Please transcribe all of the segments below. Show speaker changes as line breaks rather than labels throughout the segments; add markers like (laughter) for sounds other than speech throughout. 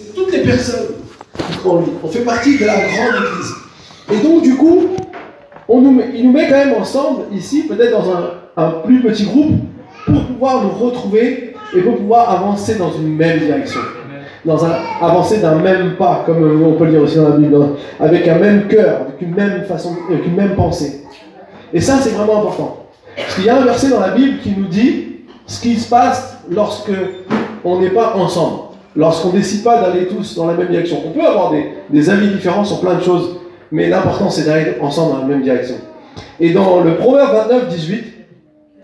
C'est toutes les personnes qui croient en lui. On fait partie de la grande Église. Et donc, du coup, on nous met, il nous met quand même ensemble, ici, peut-être dans un, un plus petit groupe, pour pouvoir nous retrouver et pour pouvoir avancer dans une même direction. Dans un, avancer d'un même pas, comme on peut le dire aussi dans la Bible, hein, avec un même cœur, avec une même façon, avec une même pensée. Et ça, c'est vraiment important. Parce qu'il y a un verset dans la Bible qui nous dit ce qui se passe lorsque on n'est pas ensemble, lorsqu'on ne décide pas d'aller tous dans la même direction. On peut avoir des, avis différents sur plein de choses, mais l'important c'est d'aller ensemble dans la même direction. Et dans le Proverbe 29, 18,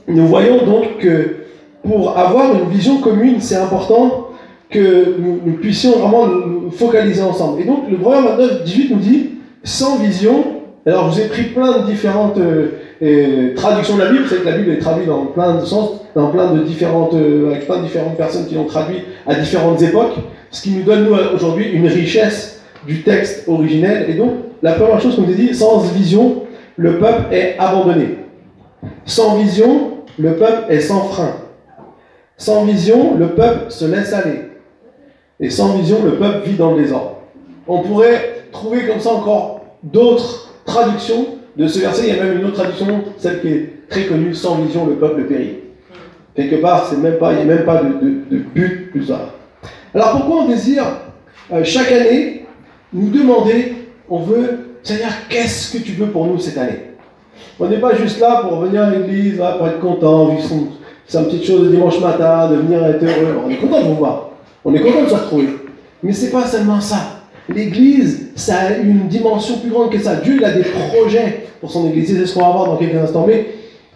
nous voyons donc que pour avoir une vision commune, c'est important que nous, puissions vraiment nous, nous focaliser ensemble. Et donc le Proverbe 29, 18 nous dit, sans vision, alors je vous ai pris plein de différentes euh, euh, traductions de la Bible, savez que la Bible est traduite dans plein de sens, dans plein de différentes, euh, avec plein de différentes personnes qui l'ont traduit à différentes époques, ce qui nous donne aujourd'hui une richesse du texte originel. Et donc la première chose qu'on nous dit, sans vision, le peuple est abandonné. Sans vision, le peuple est sans frein. Sans vision, le peuple se laisse aller. Et sans vision, le peuple vit dans le désordre. On pourrait trouver comme ça encore d'autres traductions de ce verset. Il y a même une autre traduction, celle qui est très connue, sans vision, le peuple périt. Quelque part, c'est même pas, il n'y a même pas de, de, but plus tard. Alors pourquoi on désire euh, chaque année nous demander, on veut, Seigneur, qu'est-ce que tu veux pour nous cette année? On n'est pas juste là pour venir à l'église, là, pour être content, vivre son, sa petite chose le dimanche matin, de venir être heureux. On est content de vous voir. On est content de se retrouver. Mais c'est pas seulement ça. L'église, ça a une dimension plus grande que ça. Dieu, il a des projets pour son église. C'est ce qu'on va voir dans quelques instants. Mais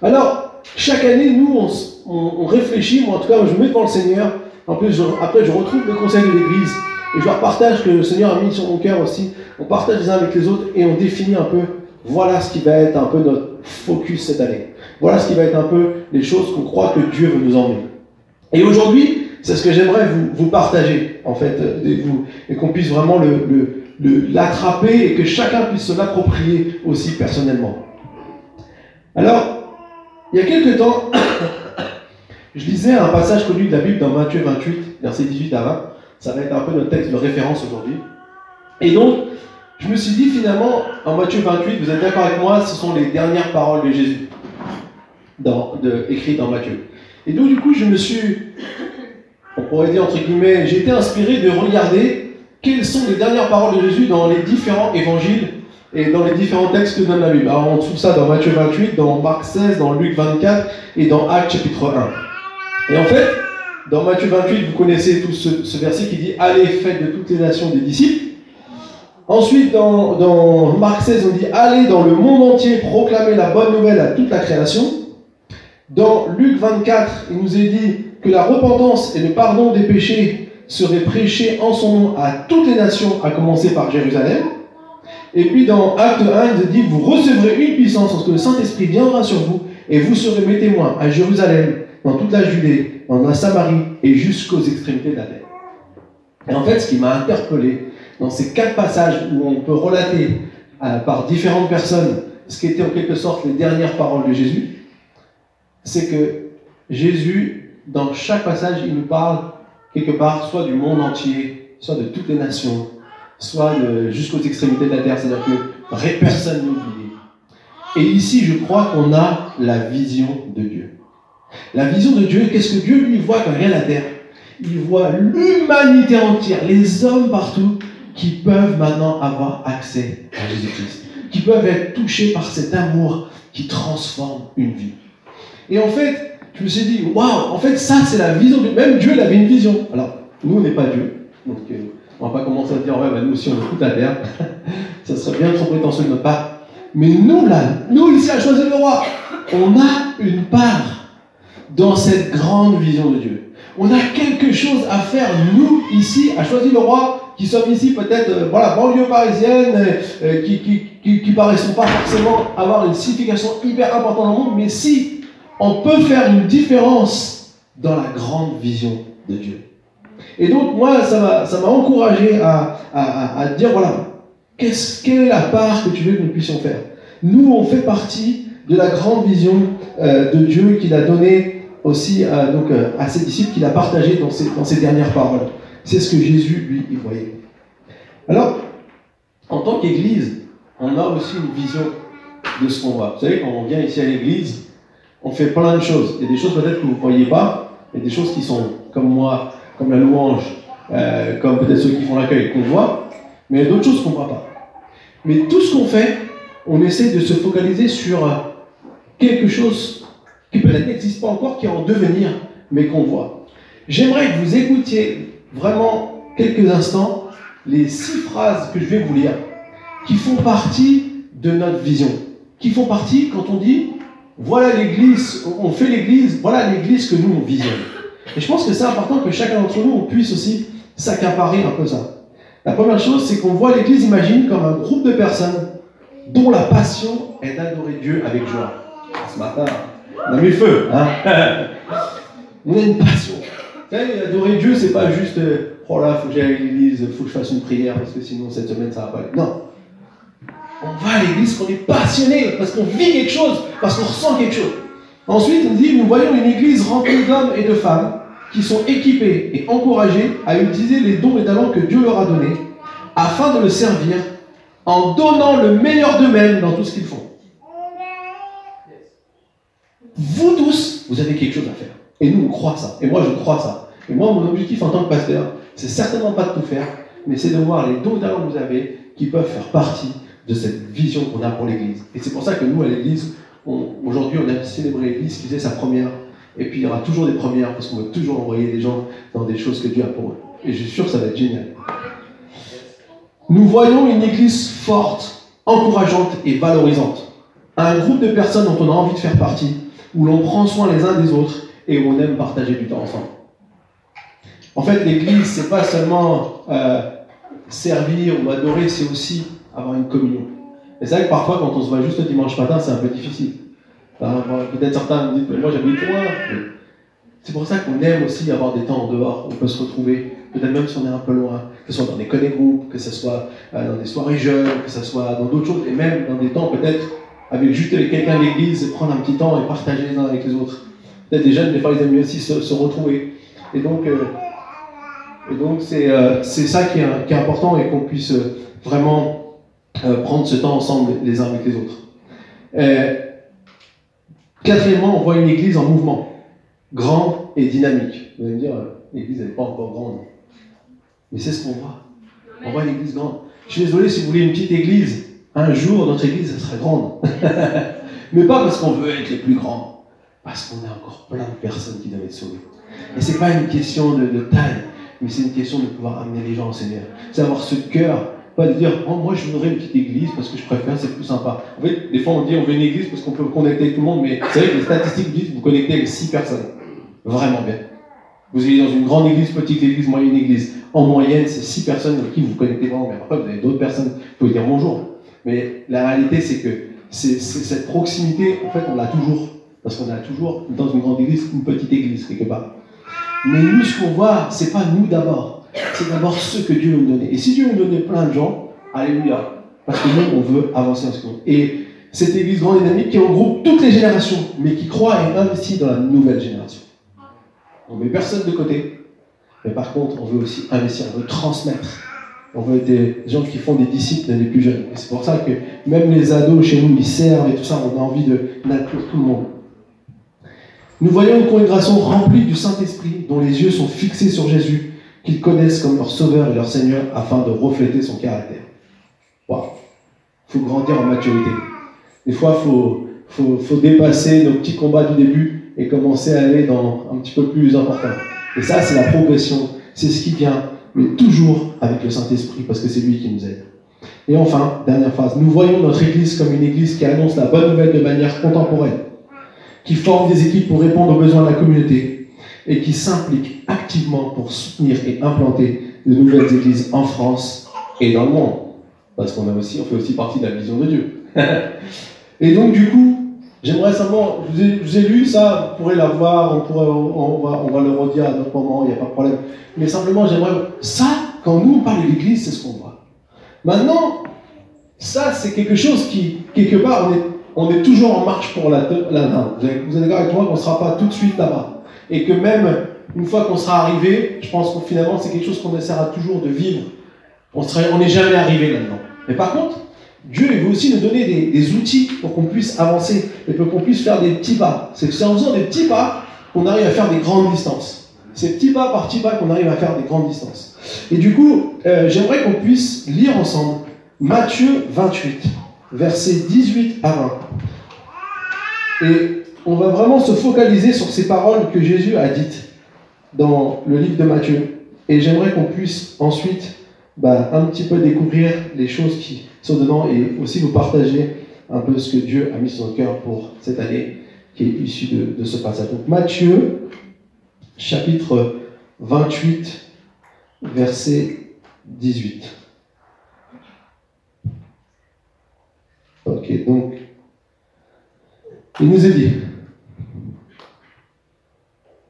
alors, chaque année, nous, on, réfléchit. Moi, en tout cas, je me mets devant le Seigneur. En plus, après, je retrouve le conseil de l'église. Et je leur partage que le Seigneur a mis sur mon cœur aussi. On partage les uns avec les autres et on définit un peu, voilà ce qui va être un peu notre focus cette année. Voilà ce qui va être un peu les choses qu'on croit que Dieu veut nous emmener. Et aujourd'hui, c'est ce que j'aimerais vous, partager, en fait, et, vous, et qu'on puisse vraiment l'attraper et que chacun puisse se l'approprier aussi personnellement. Alors, il y a quelques temps, (coughs) je lisais un passage connu de la Bible dans Matthieu 28, versets 18 à 20. Ça va être un peu notre texte de référence aujourd'hui. Et donc, je me suis dit finalement, en Matthieu 28, vous êtes d'accord avec moi, ce sont les dernières paroles de Jésus, écrites dans Matthieu. Et donc, du coup, je me suis on pourrait dire entre guillemets, j'ai été inspiré de regarder quelles sont les dernières paroles de Jésus dans les différents évangiles et dans les différents textes que donne la Bible. Alors on trouve ça dans Matthieu 28, dans Marc 16, dans Luc 24 et dans Actes chapitre 1. Et en fait, dans Matthieu 28, vous connaissez tout ce, verset qui dit Allez, faites de toutes les nations des disciples. Ensuite, dans, dans Marc 16, on dit Allez dans le monde entier proclamer la bonne nouvelle à toute la création. Dans Luc 24, il nous est dit que la repentance et le pardon des péchés seraient prêchés en son nom à toutes les nations, à commencer par Jérusalem. Et puis dans Acte 1, il dit, vous recevrez une puissance lorsque le Saint-Esprit viendra sur vous, et vous serez mes témoins à Jérusalem, dans toute la Judée, dans la Samarie et jusqu'aux extrémités de la terre. Et en fait, ce qui m'a interpellé dans ces quatre passages où on peut relater euh, par différentes personnes ce qui était en quelque sorte les dernières paroles de Jésus, c'est que Jésus dans chaque passage, il nous parle quelque part soit du monde entier, soit de toutes les nations, soit jusqu'aux extrémités de la terre, c'est-à-dire que personne n'est oublié. Et ici, je crois qu'on a la vision de Dieu. La vision de Dieu, qu'est-ce que Dieu lui voit quand il la terre? Il voit l'humanité entière, les hommes partout, qui peuvent maintenant avoir accès à Jésus-Christ, qui peuvent être touchés par cet amour qui transforme une vie. Et en fait, je me suis dit, waouh, en fait, ça, c'est la vision de Même Dieu, il avait une vision. Alors, nous, on n'est pas Dieu. Donc, euh, on ne va pas commencer à dire, ouais, bah, nous aussi, on écoute la terre. (laughs) ça serait bien trop prétentieux de notre part. Mais nous, là, nous, ici, à choisir le roi, on a une part dans cette grande vision de Dieu. On a quelque chose à faire, nous, ici, à choisir le roi, qui sommes ici peut-être, euh, voilà, banlieue parisienne, euh, qui, qui, qui, qui paraissent pas forcément avoir une signification hyper importante dans le monde, mais si on peut faire une différence dans la grande vision de Dieu. Et donc, moi, ça m'a encouragé à, à, dire, voilà, qu'est-ce, quelle est la part que tu veux que nous puissions faire? Nous, on fait partie de la grande vision euh, de Dieu qu'il a donnée aussi donc, euh, à ses disciples, qu'il a partagée dans ses, dans ses dernières paroles. C'est ce que Jésus, lui, y voyait. Alors, en tant qu'Église, on a aussi une vision de ce qu'on voit. Vous savez, quand on vient ici à l'Église, on fait plein de choses. Il y a des choses peut-être que vous ne voyez pas, il y a des choses qui sont comme moi, comme la louange, euh, comme peut-être ceux qui font l'accueil, qu'on voit, mais il y a d'autres choses qu'on ne voit pas. Mais tout ce qu'on fait, on essaie de se focaliser sur quelque chose qui peut-être n'existe pas encore, qui est en devenir, mais qu'on voit. J'aimerais que vous écoutiez vraiment quelques instants les six phrases que je vais vous lire, qui font partie de notre vision, qui font partie quand on dit voilà l'église, on fait l'église, voilà l'église que nous on visionne. Et je pense que c'est important que chacun d'entre nous on puisse aussi s'accaparer un peu ça. La première chose, c'est qu'on voit l'église, imagine, comme un groupe de personnes dont la passion est d'adorer Dieu avec joie. Ce matin, on a mis feu. Hein (laughs) on a une passion. Adorer Dieu, c'est pas juste oh là, faut que j'aille à l'église, faut que je fasse une prière parce que sinon cette semaine ça va pas aller. Non. On va à l'église qu'on est passionné, parce qu'on vit quelque chose, parce qu'on ressent quelque chose. Ensuite, on dit nous voyons une église remplie d'hommes et de femmes qui sont équipés et encouragés à utiliser les dons et talents que Dieu leur a donnés afin de le servir en donnant le meilleur d'eux-mêmes dans tout ce qu'ils font. Vous tous, vous avez quelque chose à faire. Et nous, on croit ça. Et moi, je crois ça. Et moi, mon objectif en tant que pasteur, c'est certainement pas de tout faire, mais c'est de voir les dons et talents que vous avez qui peuvent faire partie de cette vision qu'on a pour l'Église. Et c'est pour ça que nous, à l'Église, aujourd'hui, on a célébré l'Église qui faisait sa première et puis il y aura toujours des premières parce qu'on va toujours envoyer des gens dans des choses que Dieu a pour eux. Et je suis sûr que ça va être génial. Nous voyons une église forte, encourageante et valorisante. Un groupe de personnes dont on a envie de faire partie, où l'on prend soin les uns des autres et où on aime partager du temps ensemble. En fait, l'église, c'est pas seulement euh, servir ou adorer, c'est aussi avoir une communion. Et c'est vrai que parfois, quand on se voit juste le dimanche matin, c'est un peu difficile. Peut-être certains me disent, moi j'habite loin. C'est pour ça qu'on aime aussi avoir des temps en dehors, où on peut se retrouver, peut-être même si on est un peu loin, que ce soit dans des connect que ce soit euh, dans des soirées jeunes, que ce soit dans d'autres choses, et même dans des temps peut-être avec juste quelqu'un de l'église, prendre un petit temps et partager les uns avec les autres. Peut-être des jeunes, des fois ils aiment mieux aussi se, retrouver. Et donc, euh, c'est, euh, ça qui est, qui est, important et qu'on puisse vraiment prendre ce temps ensemble les uns avec les autres. Quatrièmement, on voit une église en mouvement, grande et dynamique. Vous allez me dire, euh, l'église n'est pas encore grande. Mais c'est ce qu'on voit. On voit une église grande. Je suis désolé si vous voulez une petite église. Un jour, notre église, elle sera grande. (laughs) Mais pas parce qu'on veut être les plus grands. Parce qu'on a encore plein de personnes qui doivent être sauvées. Et ce n'est pas une question de, de taille, mais c'est une question de pouvoir amener les gens au Seigneur. C'est avoir ce cœur pas de dire, oh, moi je voudrais une petite église parce que je préfère, c'est plus sympa. En fait, des fois on dit on veut une église parce qu'on peut connecter avec tout le monde, mais vous savez que les statistiques disent vous connectez avec six personnes. Vraiment bien. Vous allez dans une grande église, petite église, moyenne église. En moyenne, c'est six personnes avec qui vous connectez vraiment bien. Après, vous avez d'autres personnes, vous pouvez dire bonjour. Mais la réalité, c'est que cette proximité, en fait, on l'a toujours. Parce qu'on a toujours, dans une grande église, une petite église, quelque part. Mais nous, ce qu'on voit, c'est pas nous d'abord c'est d'abord ce que Dieu nous donnait. Et si Dieu nous donnait plein de gens, alléluia. Parce que nous, on veut avancer en ce monde. Et cette église grande dynamique qui regroupe toutes les générations, mais qui croit et investit dans la nouvelle génération. On met personne de côté, mais par contre, on veut aussi investir, on veut transmettre. On veut des gens qui font des disciples les plus jeunes. Et c'est pour ça que même les ados chez nous, ils servent et tout ça, on a envie d'inclure tout le monde. Nous voyons une congrégation remplie du Saint-Esprit, dont les yeux sont fixés sur Jésus, qu'ils connaissent comme leur sauveur et leur Seigneur afin de refléter son caractère. Waouh faut grandir en maturité. Des fois, il faut, faut, faut, dépasser nos petits combats du début et commencer à aller dans un petit peu plus important. Et ça, c'est la progression. C'est ce qui vient, mais toujours avec le Saint-Esprit, parce que c'est lui qui nous aide. Et enfin, dernière phrase, nous voyons notre Église comme une Église qui annonce la bonne nouvelle de manière contemporaine, qui forme des équipes pour répondre aux besoins de la communauté, et qui s'implique activement pour soutenir et implanter de nouvelles églises en France et dans le monde. Parce qu'on a aussi, on fait aussi partie de la vision de Dieu. (laughs) et donc, du coup, j'aimerais simplement, je vous, ai, lu ça, vous pourrez la voir, on, on, va, on va le redire à notre moment, il n'y a pas de problème. Mais simplement, j'aimerais, ça, quand nous on parle de l'église, c'est ce qu'on voit. Maintenant, ça, c'est quelque chose qui, quelque part, on est, on est toujours en marche pour la, la, Vous êtes d'accord avec moi qu'on ne sera pas tout de suite là-bas? Et que même une fois qu'on sera arrivé, je pense que finalement c'est quelque chose qu'on essaiera toujours de vivre. On n'est jamais arrivé là-dedans. Mais par contre, Dieu veut aussi nous donner des, outils pour qu'on puisse avancer et pour qu'on puisse faire des petits pas. C'est en faisant des petits pas qu'on arrive à faire des grandes distances. C'est petit pas par petit pas qu'on arrive à faire des grandes distances. Et du coup, euh, j'aimerais qu'on puisse lire ensemble Matthieu 28, versets 18 à 20. Et on va vraiment se focaliser sur ces paroles que Jésus a dites dans le livre de Matthieu. Et j'aimerais qu'on puisse ensuite bah, un petit peu découvrir les choses qui sont dedans et aussi vous partager un peu ce que Dieu a mis sur notre cœur pour cette année qui est issue de ce passage. Donc Matthieu, chapitre 28, verset 18. Ok, donc, il nous est dit,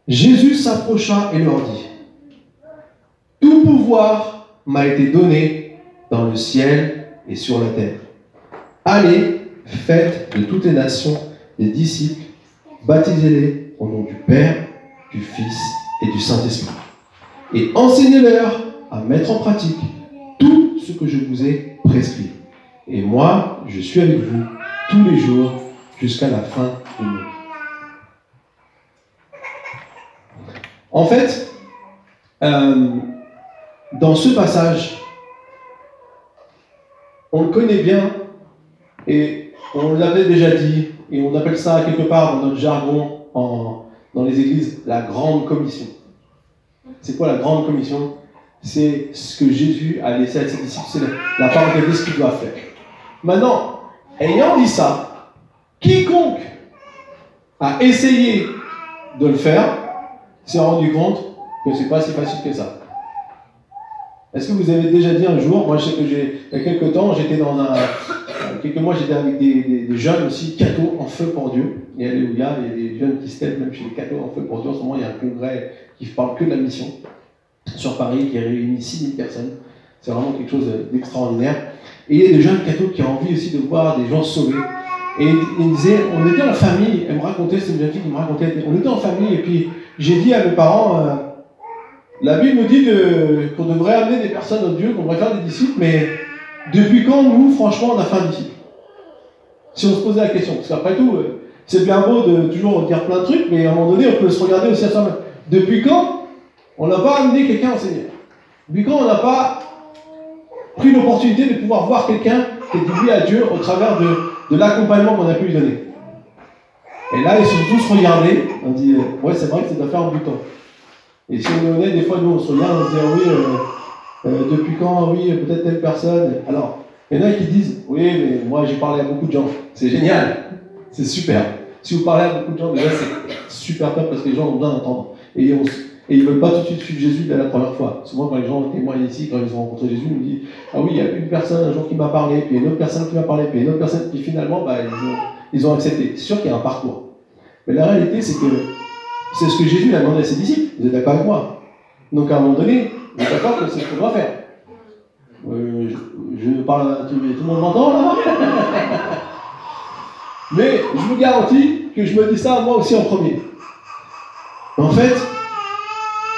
Jésus s'approcha et leur dit, Tout pouvoir m'a été donné dans le ciel et sur la terre. Allez, faites de toutes les nations des disciples, baptisez-les au nom du Père, du Fils et du Saint-Esprit, et enseignez-leur à mettre en pratique tout ce que je vous ai prescrit. Et moi, je suis avec vous tous les jours jusqu'à la fin du monde. En fait, euh, dans ce passage, on le connaît bien et on l'avait déjà dit et on appelle ça quelque part dans notre jargon dans les églises la grande commission. C'est quoi la grande commission? C'est ce que Jésus a laissé à ses disciples, c'est la, parole de ce qu'il doit faire. Maintenant, ayant dit ça, quiconque a essayé de le faire s'est rendu compte que c'est pas si facile que ça. Est-ce que vous avez déjà dit un jour, moi je sais que j'ai, il y a quelques temps, j'étais dans un, quelques mois j'étais avec des, jeunes aussi, cathos en feu pour Dieu, et alléluia, il y a des jeunes qui se lèvent même chez les cathos en feu pour Dieu, en ce moment il y a un congrès qui parle que de la mission sur Paris, qui réunit 6000 personnes, c'est vraiment quelque chose d'extraordinaire, et il y a des jeunes cathos qui ont envie aussi de voir des gens sauvés, et il disait, on était en famille, elle me racontait, c'est une jeune fille qui me racontait, on était en famille, et puis j'ai dit à mes parents, euh, la Bible nous dit qu'on devrait amener des personnes au Dieu, qu'on devrait faire des disciples, mais depuis quand nous, franchement, on a fait un disciple Si on se posait la question, parce qu'après tout, euh, c'est bien beau de toujours dire plein de trucs, mais à un moment donné, on peut se regarder aussi à soi-même. Depuis quand on n'a pas amené quelqu'un au Seigneur? Depuis quand on n'a pas pris l'opportunité de pouvoir voir quelqu'un qui est dédié à Dieu au travers de, de l'accompagnement qu'on a pu lui donner? Et là, ils sont tous regardés. On dit, euh, ouais, c'est vrai que ça doit faire un bout de temps. Et si on est des fois, nous, on se regarde, on se dit, ah oui, euh, euh, depuis quand, oui, peut-être telle personne. Alors, il y en a qui disent, oui, mais moi, j'ai parlé à beaucoup de gens. C'est génial. C'est super. Si vous parlez à beaucoup de gens, déjà, c'est super top parce que les gens ont besoin d'entendre. Et, et ils ne veulent pas tout de suite suivre Jésus dès la première fois. Souvent, quand les gens témoignent ici, quand ils ont rencontré Jésus, ils nous disent Ah oui, il y a une personne un jour qui m'a parlé, puis une autre personne qui m'a parlé, puis une autre personne, qui finalement, bah, ils ont ils ont accepté. C'est sûr qu'il y a un parcours. Mais la réalité, c'est que c'est ce que Jésus a demandé à ses disciples. Vous êtes d'accord avec moi? Donc à un moment donné, vous êtes d'accord que c'est ce qu'on doit faire? Euh, je, parle à tout, tout le monde m'entend là? (laughs) Mais je vous garantis que je me dis ça moi aussi en premier. En fait,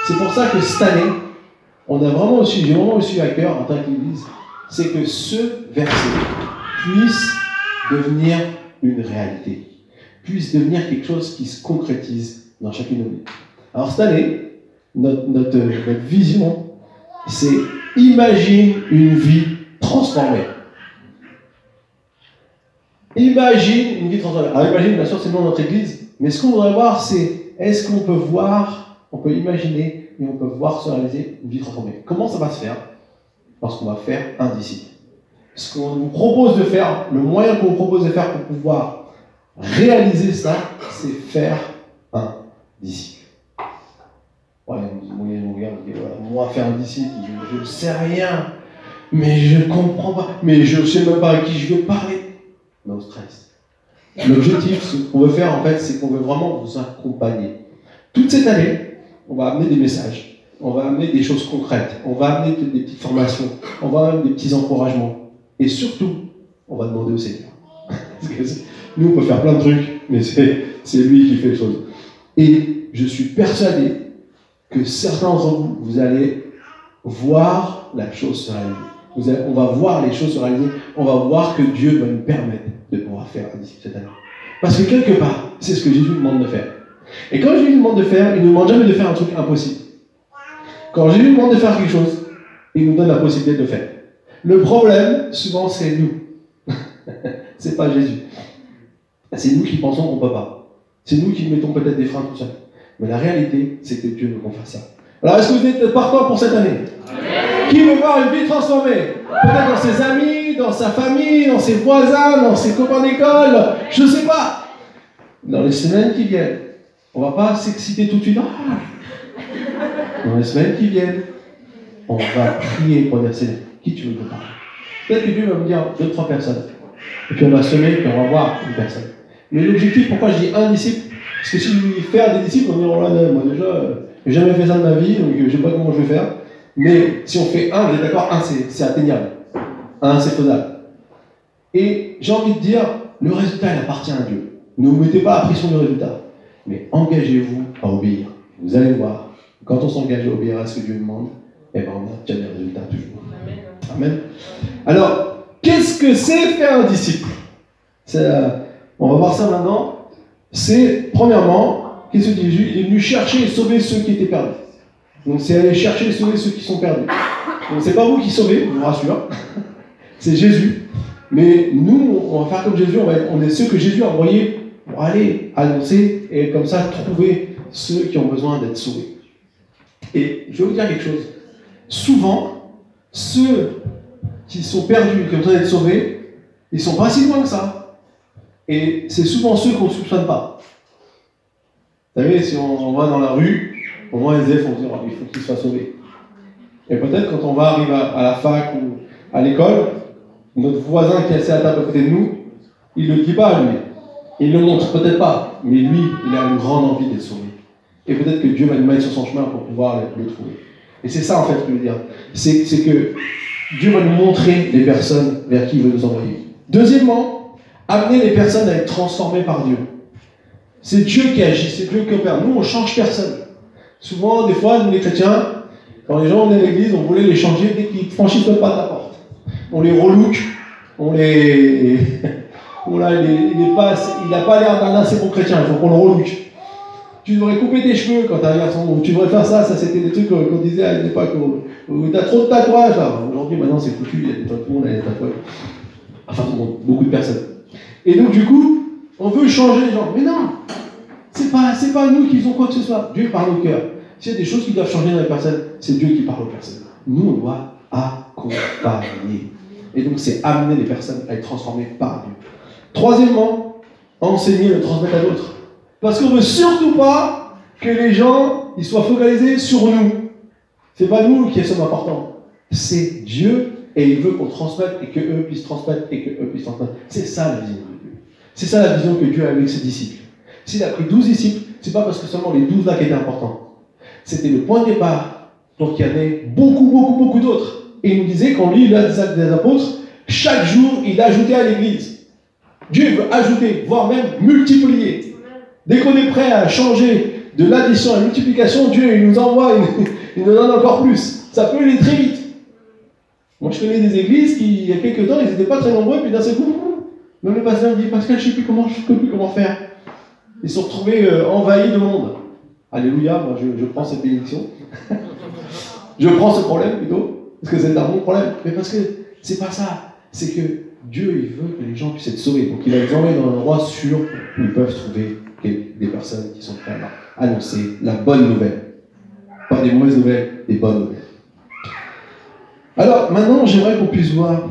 c'est pour ça que cette année, on a vraiment aussi, j'ai vraiment aussi à cœur en tant qu'Église, c'est que ce verset puisse devenir une réalité, puisse devenir quelque chose qui se concrétise dans chacune de vies. Alors cette année, notre, notre, vision, c'est imagine une vie transformée. Imagine une vie transformée. Alors imagine, bien sûr, c'est dans notre église, mais ce qu'on voudrait voir, c'est est-ce qu'on peut voir, on peut imaginer et on peut voir se réaliser une vie transformée. Comment ça va se faire Parce qu'on va faire un disciple? Ce qu'on nous propose de faire, le moyen qu'on nous propose de faire pour pouvoir réaliser ça, c'est faire un disciple. Ouais, moi, faire un disciple, je ne sais rien, mais je ne comprends pas, mais je ne sais même pas à qui je veux parler. No stress. L'objectif, ce qu'on veut faire en fait, c'est qu'on veut vraiment vous accompagner. Toute cette année, on va amener des messages, on va amener des choses concrètes, on va amener des petites formations, on va amener des petits encouragements. Et surtout, on va demander au Seigneur. (laughs) nous, on peut faire plein de trucs, mais c'est lui qui fait les choses. Et je suis persuadé que certains d'entre vous, vous allez voir la chose se réaliser. on va voir les choses se réaliser. On va voir que Dieu va nous permettre de pouvoir faire un disciple cette année. Parce que quelque part, c'est ce que Jésus demande de faire. Et quand Jésus demande de faire, il ne nous demande jamais de faire un truc impossible. Quand Jésus demande de faire quelque chose, il nous donne la possibilité de le faire. Le problème, souvent, c'est nous. (laughs) c'est pas Jésus. C'est nous qui pensons qu'on ne peut pas. C'est nous qui mettons peut-être des freins tout seul. Mais la réalité, c'est que Dieu veut qu'on fasse ça. Alors, est-ce que vous êtes partant pour cette année? Qui veut voir une vie transformée? Peut-être dans ses amis, dans sa famille, dans ses voisins, dans ses copains d'école, je ne sais pas. Dans les semaines qui viennent, on ne va pas s'exciter tout de suite. Ah. Dans les semaines qui viennent, on va prier pour dire Seigneur, qui tu veux que parle Peut-être que Dieu va me dire deux, trois personnes. Et puis on va semer, puis on va voir une personne. Mais l'objectif, pourquoi je dis un disciple Parce que si je faire des disciples, on va dire, oh là, moi déjà, euh, j'ai jamais fait ça de ma vie, donc je ne sais pas comment je vais faire. Mais si on fait un, vous êtes d'accord Un, c'est atteignable. Un, c'est faisable. Et j'ai envie de dire, le résultat, il appartient à Dieu. Ne vous mettez pas la pression du résultat. Mais engagez-vous à obéir. Vous allez voir, quand on s'engage à obéir à ce que Dieu demande, eh ben, on obtient des résultats toujours. Alors, qu'est-ce que c'est faire un disciple? Euh, On va voir ça maintenant. C'est, premièrement, qu'est-ce que Jésus Il est venu chercher et sauver ceux qui étaient perdus. Donc, c'est aller chercher et sauver ceux qui sont perdus. Donc, c'est pas vous qui sauvez, je vous rassure. (laughs) c'est Jésus. Mais nous, on va faire comme Jésus, on est ceux que Jésus a envoyés pour aller annoncer et comme ça trouver ceux qui ont besoin d'être sauvés. Et je vais vous dire quelque chose. Souvent, ceux qui sont perdus, qui ont besoin d'être sauvés, ils sont pas si loin que ça. Et c'est souvent ceux qu'on ne soupçonne pas. Vous savez, si on, va dans la rue, au moins les élèves vont dire il faut qu'ils soient sauvés. Et peut-être quand on va arriver à, la fac ou à l'école, notre voisin qui est assis à table à côté de nous, il ne le dit pas lui. Il le montre peut-être pas, mais lui, il a une grande envie d'être sauvé. Et peut-être que Dieu va nous mettre sur son chemin pour pouvoir le trouver. Et c'est ça en fait que je veux dire. C'est que Dieu va nous montrer les personnes vers qui il veut nous envoyer. Deuxièmement, amener les personnes à être transformées par Dieu. C'est Dieu qui agit, c'est Dieu qui opère. Nous, on change personne. Souvent, des fois, nous les chrétiens, quand les gens venaient à l'église, on voulait les changer dès qu'ils franchissent pas de la porte. On les relook, on les. (laughs) il n'a pas l'air d'un assez bon chrétien, il faut qu'on le relook tu devrais couper tes cheveux quand t'as un garçon, ou tu devrais faire ça, ça c'était des trucs qu'on disait à l'époque, où, t'as trop de tatouages. Aujourd'hui, maintenant c'est foutu, il y a des tatouages, il y a des tatouages. Enfin, beaucoup de personnes. Et donc, du coup, on veut changer les gens. Mais non, c'est pas, pas nous qui faisons quoi que ce soit. Dieu parle au cœur. S'il y a des choses qui doivent changer dans les personnes, c'est Dieu qui parle aux personnes. Nous, on doit accompagner. Et donc, c'est amener les personnes à être transformées par Dieu. Troisièmement, enseigner le transmettre à d'autres. Parce qu'on ne veut surtout pas que les gens ils soient focalisés sur nous. C'est pas nous qui sommes importants. C'est Dieu et il veut qu'on transmette et qu'eux puissent transmettre et qu'eux puissent transmettre. C'est ça la vision de Dieu. C'est ça la vision que Dieu a avec ses disciples. S'il a pris 12 disciples, c'est pas parce que seulement les 12 là qui étaient importants. C'était le point de départ. Donc il y avait beaucoup, beaucoup, beaucoup d'autres. Et il nous disait qu'en lit les actes des apôtres, chaque jour, il ajoutait à l'église. Dieu veut ajouter, voire même multiplier. Dès qu'on est prêt à changer de l'addition à la multiplication, Dieu il nous envoie, (laughs) il, nous donne encore plus. Ça peut aller très vite. Moi, je connais des églises qui, il y a quelques temps, ils n'étaient pas très nombreux, puis d'un seul coup, même le pasteur me dit Pascal, je ne sais plus comment, sais plus comment faire. Ils se sont retrouvés euh, envahis de monde. Alléluia, moi je, prends cette bénédiction. (laughs) je prends ce problème plutôt, parce que c'est un bon problème. Mais parce que c'est pas ça. C'est que Dieu, il veut que les gens puissent être sauvés. Donc il a les envoyés dans un endroit sûr où ils peuvent trouver des personnes qui sont prêtes à annoncer la bonne nouvelle. Pas des mauvaises nouvelles, des bonnes nouvelles. Alors maintenant, j'aimerais qu'on puisse voir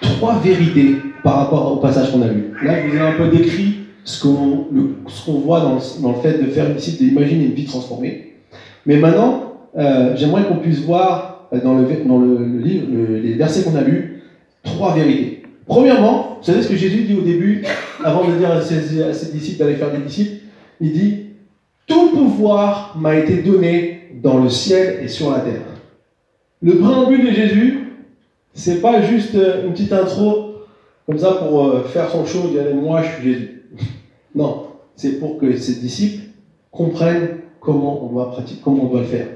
trois vérités par rapport au passage qu'on a lu. Là, je vous ai un peu décrit ce qu'on voit dans, dans, le fait de faire une visite, d'imaginer une vie transformée. Mais maintenant, euh, j'aimerais qu'on puisse voir euh, dans le, dans le, livre, les versets qu'on a lus, trois vérités. Premièrement, vous savez ce que Jésus dit au début, avant de dire à ses, disciples d'aller faire des disciples? Il dit Tout pouvoir m'a été donné dans le ciel et sur la terre. Le préambule de Jésus, c'est pas juste euh, une petite intro comme ça pour euh, faire son show et dire Moi, je suis Jésus. (laughs) Non, c'est pour que ses disciples comprennent comment on doit pratiquer, comment on doit le faire.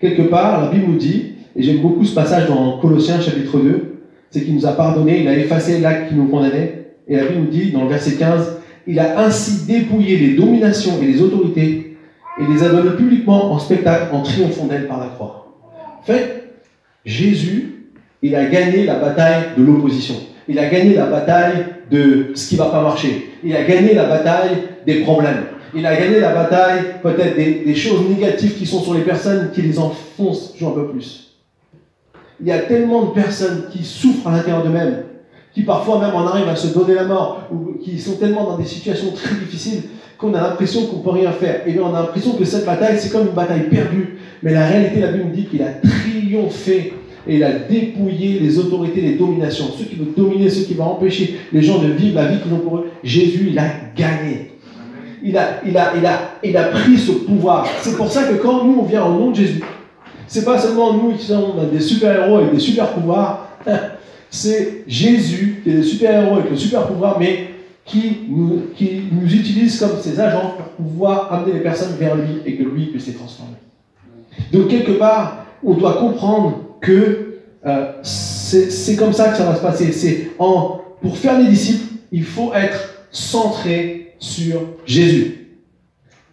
Quelque part, la Bible nous dit, et j'aime beaucoup ce passage dans Colossiens chapitre 2, c'est qu'il nous a pardonné, il a effacé l'acte qui nous condamnait, et la Bible nous dit dans le verset 15, il a ainsi dépouillé les dominations et les autorités et les a données publiquement en spectacle en triomphant d'elles par la croix. En fait, Jésus, il a gagné la bataille de l'opposition. Il a gagné la bataille de ce qui ne va pas marcher. Il a gagné la bataille des problèmes. Il a gagné la bataille peut-être des, choses négatives qui sont sur les personnes qui les enfoncent toujours un peu plus. Il y a tellement de personnes qui souffrent à l'intérieur d'eux-mêmes, qui parfois même en arrivent à se donner la mort, ou qui sont tellement dans des situations très difficiles qu'on a l'impression qu'on peut rien faire. Et bien on a l'impression que cette bataille, c'est comme une bataille perdue. Mais la réalité, la Bible dit qu'il a triomphé et il a dépouillé les autorités, les dominations. Ceux qui veulent dominer, ceux qui veulent empêcher les gens de vivre la vie qu'ils ont pour eux. Jésus, il a gagné. Il a, il a, il a, il a pris ce pouvoir. C'est pour ça que quand nous, on vient au nom de Jésus, c'est pas seulement nous qui sommes des super-héros avec des super pouvoirs, (laughs) c'est Jésus qui est le super-héros avec le super pouvoir, mais qui nous, utilise comme ses agents pour pouvoir amener les personnes vers lui et que lui puisse les transformer. Donc quelque part, on doit comprendre que euh, c'est comme ça que ça va se passer. En pour faire les disciples, il faut être centré sur Jésus.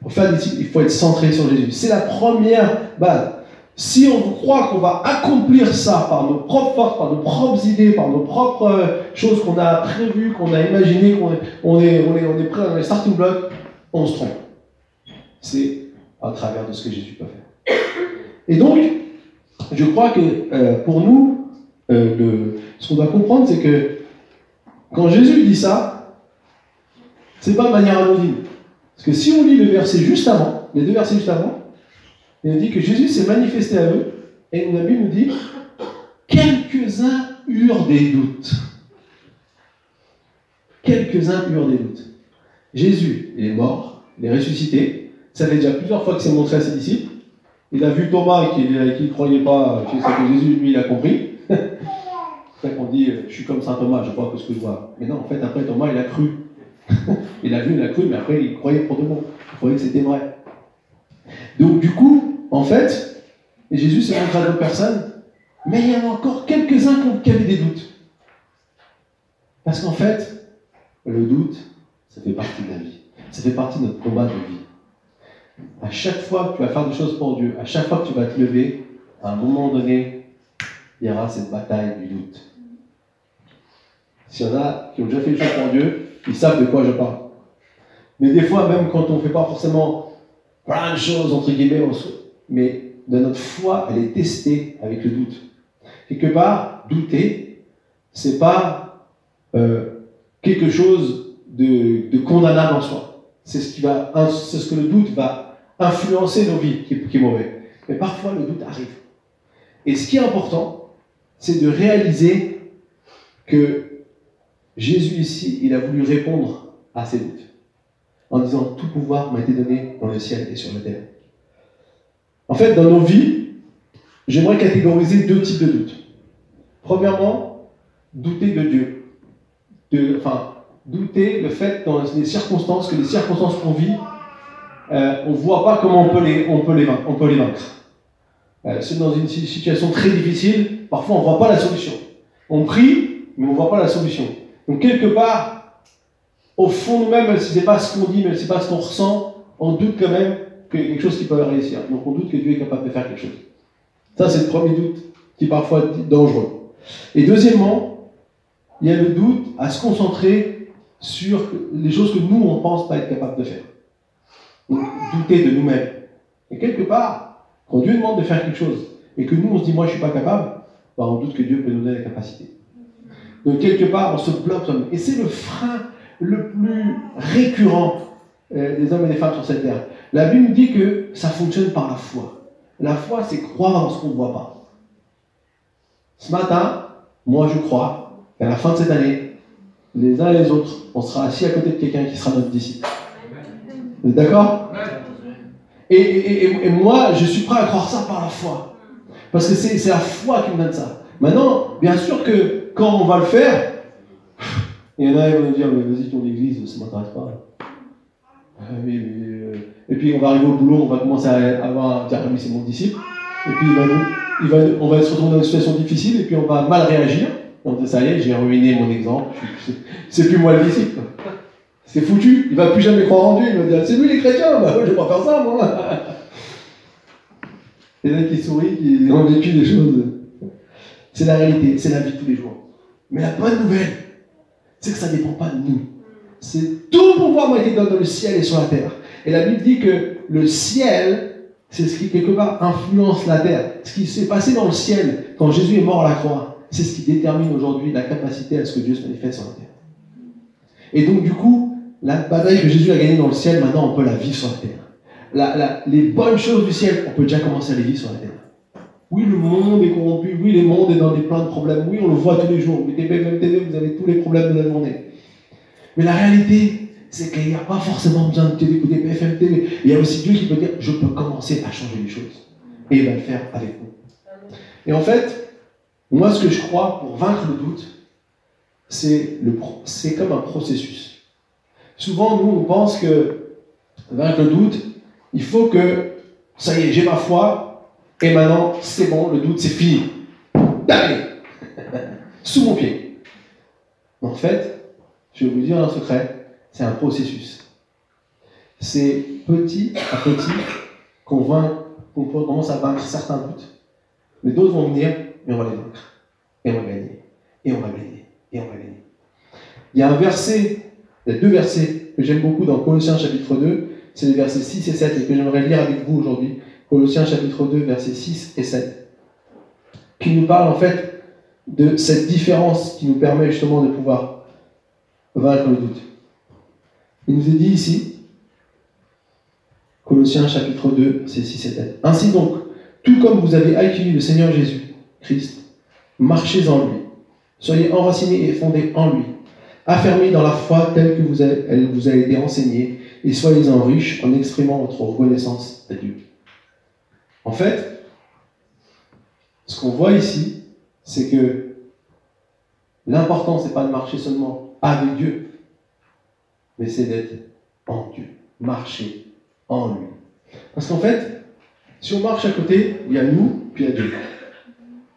Pour faire des disciples, il faut être centré sur Jésus. C'est la première base. Si on croit qu'on va accomplir ça par nos propres forces, par nos propres idées, par nos propres euh, choses qu'on a prévues, qu'on a imaginées, qu'on est, on est, on est, on est prêt dans les starting blocks, on se trompe. C'est à travers de ce que Jésus peut faire. Et donc, je crois que euh, pour nous, euh, ce qu'on doit comprendre, c'est que quand Jésus dit ça, c'est pas de manière anonyme. Parce que si on lit le verset juste avant, les deux versets juste avant, il dit que Jésus s'est manifesté à eux, et la Bible nous dit quelques-uns eurent des doutes. Quelques-uns eurent des doutes. Jésus est mort, il est ressuscité. Ça fait déjà plusieurs fois que c'est montré à ses disciples. Il a vu Thomas qui ne croyait pas que Jésus, lui, il a compris. (laughs) c'est qu'on dit je suis comme saint Thomas, je crois que ce que je vois. Mais non, en fait, après Thomas, il a cru. (laughs) il a vu, il a cru, mais après, il croyait pour de bon. Il croyait que c'était vrai. Donc, du coup, en fait, Jésus s'est montré à d'autres personnes, mais il y en a encore quelques-uns qui avaient des doutes. Parce qu'en fait, le doute, ça fait partie de la vie. Ça fait partie de notre combat de vie. À chaque fois que tu vas faire des choses pour Dieu, à chaque fois que tu vas te lever, à un moment donné, il y aura cette bataille du doute. S'il y en a qui ont déjà fait des choses pour Dieu, ils savent de quoi je parle. Mais des fois, même quand on ne fait pas forcément plein de choses, entre guillemets, on se, mais de notre foi, elle est testée avec le doute. Quelque part, douter, c'est pas euh, quelque chose de, condamnable en soi. C'est ce, ce que le doute va influencer nos vies, qui, qui est mauvais. Mais parfois, le doute arrive. Et ce qui est important, c'est de réaliser que Jésus ici, il a voulu répondre à ces doutes en disant tout pouvoir m'a été donné dans le ciel et sur la terre. En fait, dans nos vies, j'aimerais catégoriser deux types de doutes. Premièrement, douter de Dieu. Enfin, douter le fait dans les circonstances, que les circonstances qu'on vit, euh, on ne voit pas comment on peut les. On peut les vaincre. Euh, c'est dans une situation très difficile, parfois on ne voit pas la solution. On prie, mais on ne voit pas la solution. Donc quelque part, au fond de nous-mêmes, même si ce n'est pas ce qu'on dit, même si ce n'est pas ce qu'on ressent, on doute quand même quelque chose qui peut réussir. Donc on doute que Dieu est capable de faire quelque chose. Ça, c'est le premier doute qui est parfois dangereux. Et deuxièmement, il y a le doute à se concentrer sur les choses que nous, on pense pas être capable de faire. Donc, douter de nous-mêmes. Et quelque part, quand Dieu demande de faire quelque chose, et que nous, on se dit, moi, je suis pas capable, bah, on doute que Dieu peut nous donner la capacité. Donc, quelque part, on se bloque. Et c'est le frein le plus récurrent euh, des hommes et des femmes sur cette terre. La Bible nous dit que ça fonctionne par la foi. La foi, c'est croire dans ce qu'on ne voit pas. Ce matin, moi je crois qu'à la fin de cette année, les uns et les autres, on sera assis à côté de quelqu'un qui sera notre disciple. Vous êtes d'accord? Et, moi, je suis prêt à croire ça par la foi. Parce que c'est la foi qui me donne ça. Maintenant, bien sûr que quand on va le faire, (laughs) il y en a qui vont nous dire, mais vas-y, ton église, ça ne m'intéresse pas. Euh, et puis on va arriver au boulot, on va commencer à avoir, dire, lui c'est mon disciple. Et puis il il on va se retrouver dans une situation difficile et puis on va mal réagir. On dit, ça y est, j'ai ruiné mon exemple, c'est plus moi le disciple. C'est foutu, il va plus jamais croire en Dieu, il va dire, c'est lui les chrétiens, bah je vais pas faire ça moi. Les gens qui sourient, qui ont vécu des choses. C'est la réalité, c'est la vie de tous les jours. Mais la bonne nouvelle, c'est que ça ne dépend pas de nous. C'est tout pouvoir m'a été donné dans le ciel et sur la terre. Et la Bible dit que le ciel, c'est ce qui quelque part influence la terre. Ce qui s'est passé dans le ciel quand Jésus est mort à la croix, c'est ce qui détermine aujourd'hui la capacité à ce que Dieu se manifeste sur la terre. Et donc du coup, la bataille que Jésus a gagnée dans le ciel, maintenant on peut la vivre sur la terre. Les bonnes choses du ciel, on peut déjà commencer à les vivre sur la terre. Oui, le monde est corrompu, oui, le monde est dans des plein de problèmes, oui, on le voit tous les jours. Vous vous avez tous les problèmes de la journée. Mais la réalité, c'est qu'il n'y a pas forcément besoin de d'écouter BFM TV. Il y a aussi Dieu qui peut dire Je peux commencer à changer les choses. Et il va le faire avec vous. Et en fait, moi, ce que je crois pour vaincre le doute, c'est comme un processus. Souvent, nous, on pense que vaincre le doute, il faut que, ça y est, j'ai ma foi, et maintenant, c'est bon, le doute, c'est fini. Allez (laughs) Sous mon pied. En fait, je vais vous dire un secret, c'est un processus. C'est petit à petit qu'on commence à vaincre certains doutes. Mais d'autres vont venir, mais on va les vaincre. Et on va gagner. Et on va gagner. Et on va gagner. Il y a un verset, il y a deux versets que j'aime beaucoup dans Colossiens chapitre 2, c'est les versets 6 et 7 et que j'aimerais lire avec vous aujourd'hui. Colossiens chapitre 2, versets 6 et 7. Qui nous parle en fait de cette différence qui nous permet justement de pouvoir vaincre le doute. Il nous est dit ici, Colossiens chapitre 2, c'est 6 et 7. Ainsi donc, tout comme vous avez accueilli le Seigneur Jésus, Christ, marchez en lui. Soyez enracinés et fondés en lui. Affermis dans la foi telle que vous elle vous a été enseignée, et soyez-en riches en exprimant votre reconnaissance à Dieu. En fait, ce qu'on voit ici, c'est que l'important, c'est pas de marcher seulement avec Dieu, mais c'est d'être en Dieu, marcher en lui. Parce qu'en fait, si on marche à côté, il y a nous, puis il y a Dieu.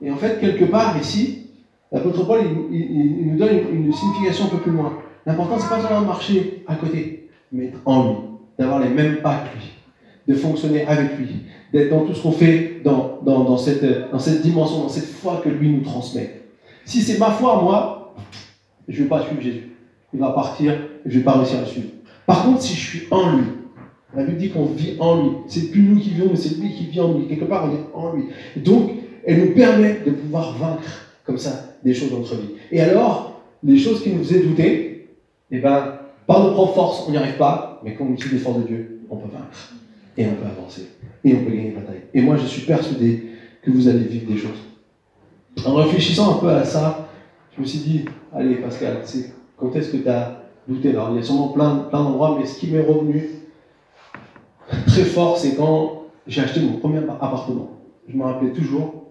Et en fait, quelque part ici, l'apôtre Paul, il, nous donne une, signification un peu plus loin. L'important, c'est pas seulement marcher à côté, mais être en lui, d'avoir les mêmes pas que lui, de fonctionner avec lui, d'être dans tout ce qu'on fait dans, dans, cette, dans cette dimension, dans cette foi que lui nous transmet. Si c'est ma foi, moi, je ne vais pas suivre Jésus. Il va partir je ne vais pas réussir à le suivre. Par contre, si je suis en lui, la Bible dit qu'on vit en lui. C'est plus nous qui vivons, mais c'est lui qui vit en lui. Quelque part, on est en lui. donc, elle nous permet de pouvoir vaincre comme ça des choses dans notre vie. Et alors, les choses qui nous faisaient douter, eh ben, par nos propres forces, on n'y arrive pas, mais quand on utilise les forces de Dieu, on peut vaincre. Et on peut avancer. Et on peut gagner la bataille. Et moi, je suis persuadé que vous allez vivre des choses. En réfléchissant un peu à ça, je me suis dit, allez Pascal, quand est-ce que tu as douté Alors il y a sûrement plein, plein d'endroits, mais ce qui m'est revenu très fort, c'est quand j'ai acheté mon premier appartement. Je me rappelais toujours,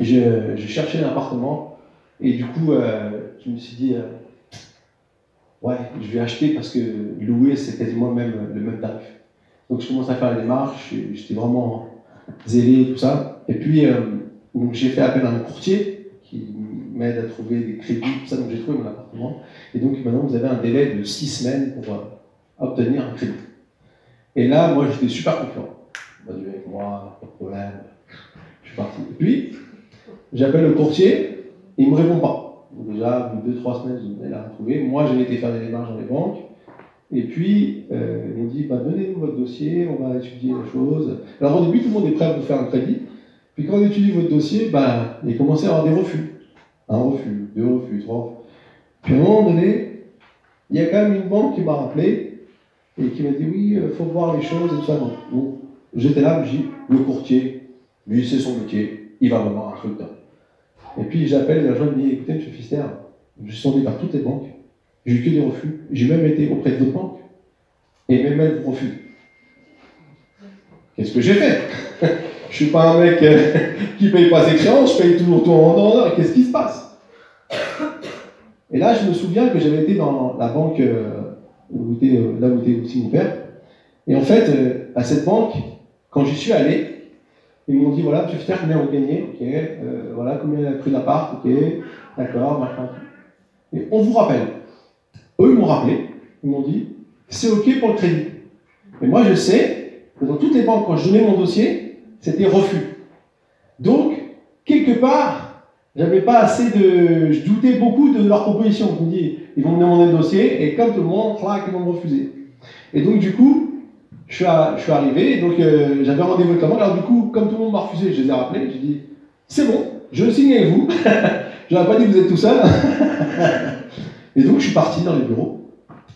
je, cherchais un appartement, et du coup, euh, je me suis dit, euh, ouais, je vais acheter parce que louer, c'est quasiment le même, le même tarif. Donc je commence à faire les démarches, j'étais vraiment zélé, tout ça. Et puis, euh, j'ai fait appel à un courtier m'aide à trouver des crédits, tout ça. Donc j'ai trouvé mon appartement. Et donc maintenant, vous avez un délai de six semaines pour euh, obtenir un crédit. Et là, moi, j'étais super confiant. va Dieu avec moi, pas de problème. Je suis parti. Et puis, j'appelle le courtier, il ne me répond pas. Donc déjà, deux, trois semaines, je l'ai retrouvé. Moi, j'ai été faire des démarches dans les banques. Et puis, euh, il me dit, bah, donnez-nous votre dossier, on va étudier les choses. Alors au début, tout le monde est prêt à vous faire un crédit. Puis quand on étudie votre dossier, bah, il commence à avoir des refus un refus, deux refus, trois refus. Puis à un moment donné, il y a quand même une banque qui m'a rappelé et qui m'a dit oui, il faut voir les choses et tout ça. Bon, j'étais là, je dis, le courtier, lui c'est son métier, il va avoir un truc Et puis j'appelle la me dit écoutez, M. Fister, je suis sondé par toutes les banques, j'ai eu que des refus, j'ai même été auprès d'autres banques, et même elles refusent. Qu'est-ce que j'ai fait? Je suis pas un mec euh, (laughs) qui paye pas ses créances, je paye toujours tout en ordre. Qu'est-ce qui se passe? Et là, je me souviens que j'avais été dans la banque, euh, où était, euh, là où était aussi mon père. Et en fait, à cette banque, quand j'y suis allé, ils m'ont dit voilà, tu fais combien vous gagnez? Ok, voilà, combien il a pris d'appart Ok, d'accord, machin. Et on vous rappelle. Eux, ils m'ont rappelé, ils m'ont dit c'est ok pour le crédit. Et moi, je sais que dans toutes les banques, quand je donnais mon dossier, c'était refus. Donc, quelque part, j'avais pas assez de. Je doutais beaucoup de leur proposition. Je me dis, ils vont me demander le dossier, et comme tout le monde, clac, ils vont me refuser. Et donc, du coup, je suis, arrivé, donc euh, j'avais rendez-vous avec la. Alors, du coup, comme tout le monde m'a refusé, je les ai rappelés, j'ai dit, c'est bon, je signe avec vous. (laughs) je n'aurais pas dit que vous êtes tout seul. (laughs) et donc, je suis parti dans les bureaux.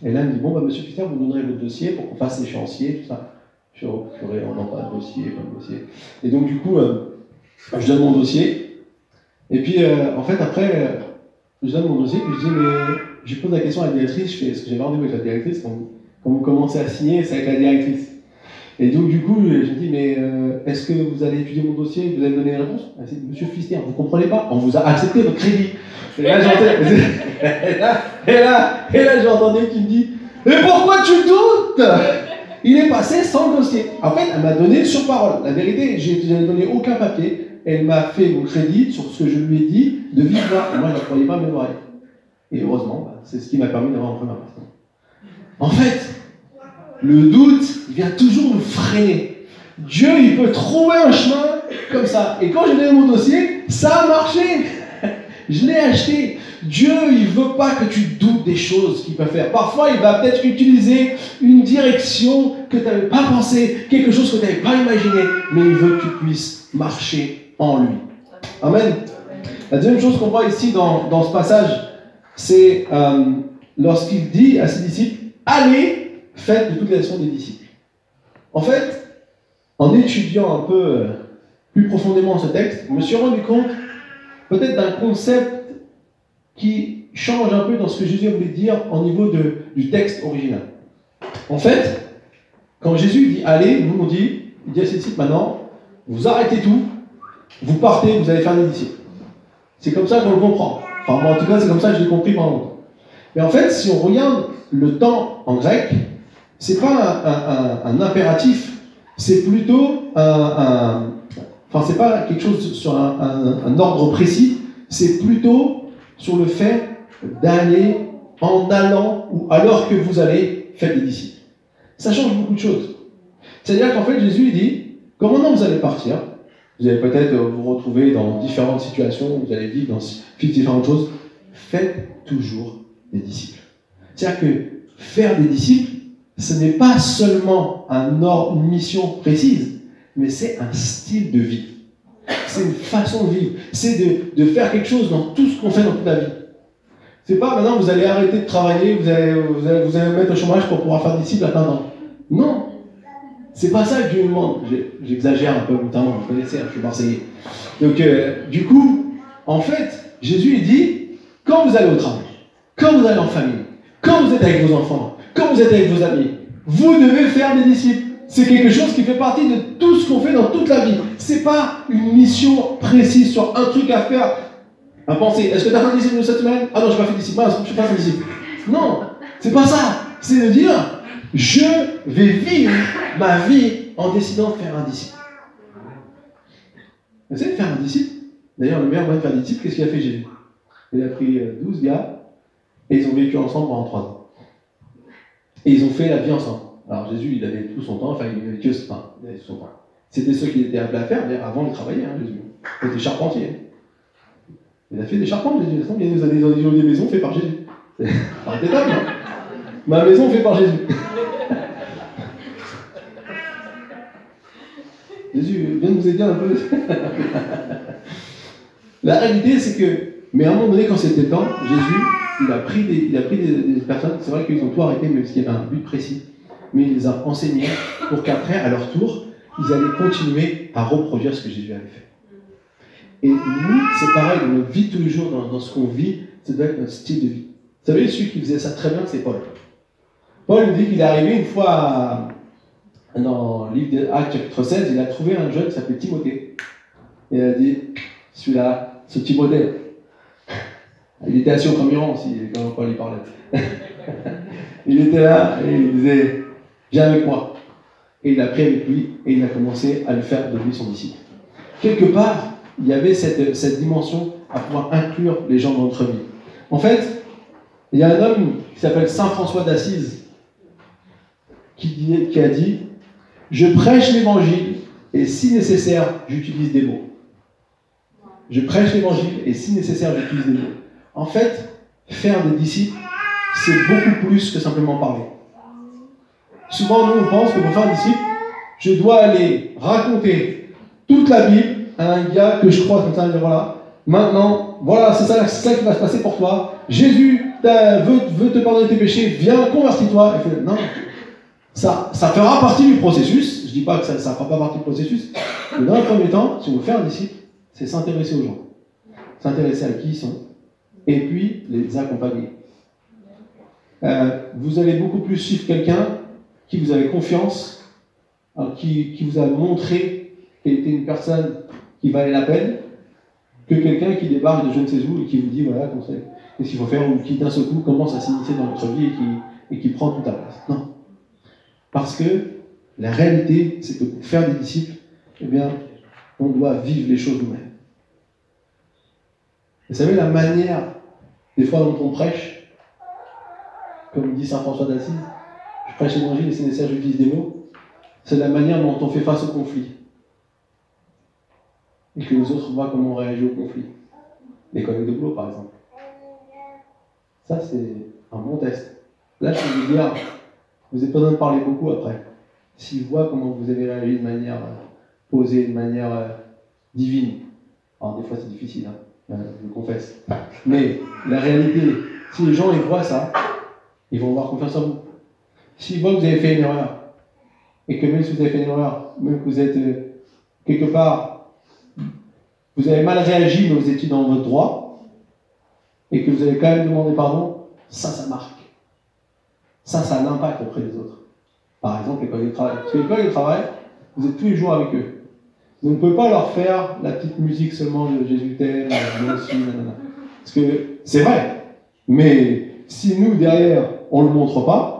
Et là, il me dit, bon, bah, monsieur Fister, vous donnerez votre dossier pour qu'on fasse l'échéancier, tout ça. Je suis purée, on pas de dossier, de dossier. Et donc, du coup, euh, je donne mon dossier. Et puis, euh, en fait, après, euh, je donne mon dossier, puis je dis, mais je pose la question à la directrice, je fais, est-ce que j'ai rendez-vous avec la directrice quand vous, commencez à signer, c'est avec la directrice. Et donc, du coup, je dis, mais est-ce que vous allez étudier mon dossier? Vous allez me donner une réponse? Elle dit, monsieur Fister, vous comprenez pas? On vous a accepté votre crédit. Et là, j'entends, (laughs) et là, et là, et là qui me dit, mais pourquoi tu doutes? Il est passé sans dossier. En fait, elle m'a donné sur parole. La vérité, je n'ai donné aucun papier. Elle m'a fait mon crédit sur ce que je lui ai dit de vivre là. moi, je ne croyais pas mes oreilles. Et heureusement, bah, c'est ce qui m'a permis d'avoir un premier appartement. En fait, le doute, vient toujours nous freiner. Dieu, il peut trouver un chemin comme ça. Et quand j'ai donné mon dossier, ça a marché. Je l'ai acheté. Dieu, il veut pas que tu doutes des choses qu'il peut faire. Parfois, il va peut-être utiliser une direction que tu n'avais pas pensé, quelque chose que tu n'avais pas imaginé, mais il veut que tu puisses marcher en lui. Amen. La deuxième chose qu'on voit ici dans, dans ce passage, c'est euh, lorsqu'il dit à ses disciples, allez, faites de toutes les actions des disciples. En fait, en étudiant un peu euh, plus profondément ce texte, je me suis rendu compte peut-être d'un concept qui change un peu dans ce que Jésus voulait dire au niveau du texte original. En fait, quand Jésus dit allez, nous on dit, il dit à ses disciples maintenant, vous arrêtez tout, vous partez, vous allez faire des disciples. C'est comme ça qu'on le comprend. Enfin, moi, en tout cas, c'est comme ça que je l'ai compris pendant longtemps. Mais en fait, si on regarde le temps en grec, c'est pas un, impératif, c'est plutôt un, Enfin, c'est pas quelque chose sur un, ordre précis, c'est plutôt sur le fait d'aller en allant ou alors que vous allez faire des disciples. Ça change beaucoup de choses. C'est-à-dire qu'en fait, Jésus dit, quand maintenant vous allez partir, vous allez peut-être vous retrouver dans différentes situations, vous allez vivre dans différentes choses, faites toujours des disciples. C'est-à-dire que faire des disciples, ce n'est pas seulement un ordre, une mission précise, mais c'est un style de vie. C'est une façon de vivre. C'est de, de, faire quelque chose dans tout ce qu'on fait dans toute la vie. C'est pas maintenant vous allez arrêter de travailler, vous allez vous, allez, vous allez mettre au chômage pour pouvoir faire des cibles à plein temps. Non. C'est pas ça que Dieu demande. J'exagère un peu, notamment, vous connaissez, hein, je suis marseillais. Donc, euh, du coup, en fait, Jésus il dit quand vous allez au travail, quand vous allez en famille, quand vous êtes avec vos enfants, quand vous êtes avec vos amis, vous devez faire des disciples c'est quelque chose qui fait partie de tout ce qu'on fait dans toute la vie. C'est pas une mission précise sur un truc à faire, à penser. Est-ce que tu as fait un disciple cette semaine? Ah non, je n'ai pas fait suis pas fait disciple. Non, c'est pas ça. C'est de dire, je vais vivre ma vie en décidant de faire un disciple. Vous savez, faire un disciple D'ailleurs, le meilleur moyen de faire un disciple, qu'est-ce qu'il a fait Jésus? Il a pris 12 euh, gars et ils ont vécu ensemble pendant 3 ans. Et ils ont fait la vie ensemble. Alors Jésus, il avait tout son temps, enfin, il avait il avait tout son temps. C'était ceux qui étaient appelés à faire, mais avant de travailler, hein, Jésus. Il était charpentier. Il a fait des charpentes, Jésus. Il y a des, des maisons faites par Jésus. Pas, non Ma maison faite par Jésus. (laughs) Jésus vient de vous aider un peu. (laughs) La réalité, c'est que, mais à un moment donné, quand c'était temps, Jésus, il a pris des, il a pris des personnes, c'est vrai qu'ils ont tout arrêté, mais parce qu'il y avait un but précis mais il les a enseignés pour qu'après, à leur tour, ils allaient continuer à reproduire ce que Jésus avait fait. Et nous, c'est pareil, dans notre vie dans, ce qu'on vit, ça doit être notre style de vie. Vous savez, celui qui faisait ça très bien, c'est Paul. Paul dit qu'il est arrivé une fois dans le livre chapitre 16, il a trouvé un jeune qui s'appelait Timothée. Et il a dit, celui-là, ce Timothée, il était assis au premier rang aussi, quand Paul y parlait. (laughs) il était là et il disait Viens avec moi. Et il a pris avec lui et il a commencé à le faire de lui son disciple. Quelque part, il y avait cette, cette dimension à pouvoir inclure les gens dans notre vie. En fait, il y a un homme qui s'appelle Saint François d'Assise qui, qui a dit Je prêche l'évangile et si nécessaire, j'utilise des mots. Je prêche l'évangile et si nécessaire, j'utilise des mots. En fait, faire des disciples, c'est beaucoup plus que simplement parler. Souvent, nous, on pense que pour faire un disciple, je dois aller raconter toute la Bible à un gars que je crois comme ça, voilà, maintenant, voilà, c'est ça, ça qui va se passer pour toi. Jésus veut, te pardonner tes péchés, viens, convertis-toi. Non, ça, ça fera partie du processus. Je ne dis pas que ça ne fera pas partie du processus. Mais dans le premier temps, si on veut faire un disciple, c'est s'intéresser aux gens. S'intéresser à qui ils sont. Et puis, les accompagner. Euh, vous allez beaucoup plus suivre quelqu'un qui vous avait confiance, hein, qui, qui, vous a montré qu'il était une personne qui valait la peine, que quelqu'un qui débarque de je ne sais où et qui vous dit voilà qu'est-ce qu'il faut faire, ou qui d'un seul coup commence à s'initier dans votre vie et qui, et qui prend toute la place. Non. Parce que la réalité, c'est que pour faire des disciples, eh bien, on doit vivre les choses nous-mêmes. Vous savez, la manière, des fois, dont on prêche, comme dit Saint François d'Assise, prêche l'évangile et c'est nécessaire, j'utilise des mots, c'est la manière dont on fait face au conflit. Et que les autres voient comment on réagit au conflit. Les collègues de boulot, par exemple. Ça, c'est un bon test. Là, je peux vous dire, vous n'avez pas besoin de parler beaucoup après. S'ils voient comment vous avez réagi de manière euh, posée, de manière euh, divine. Alors, des fois, c'est difficile, hein, euh, je le confesse. Mais la réalité, si les gens voient ça, ils vont avoir confiance en vous. Que vous avez fait une erreur, et que même si vous avez fait une erreur, même que vous êtes quelque part, vous avez mal réagi, mais vous étiez dans votre droit, et que vous avez quand même demandé pardon, ça, ça marque. Ça, ça a un impact auprès des autres. Par exemple, l'école du travail. Parce que l'école du travail, vous êtes tous les jours avec eux. On ne peut pas leur faire la petite musique seulement de Jésus t'aime, Parce que c'est vrai. Mais si nous, derrière, on ne le montre pas,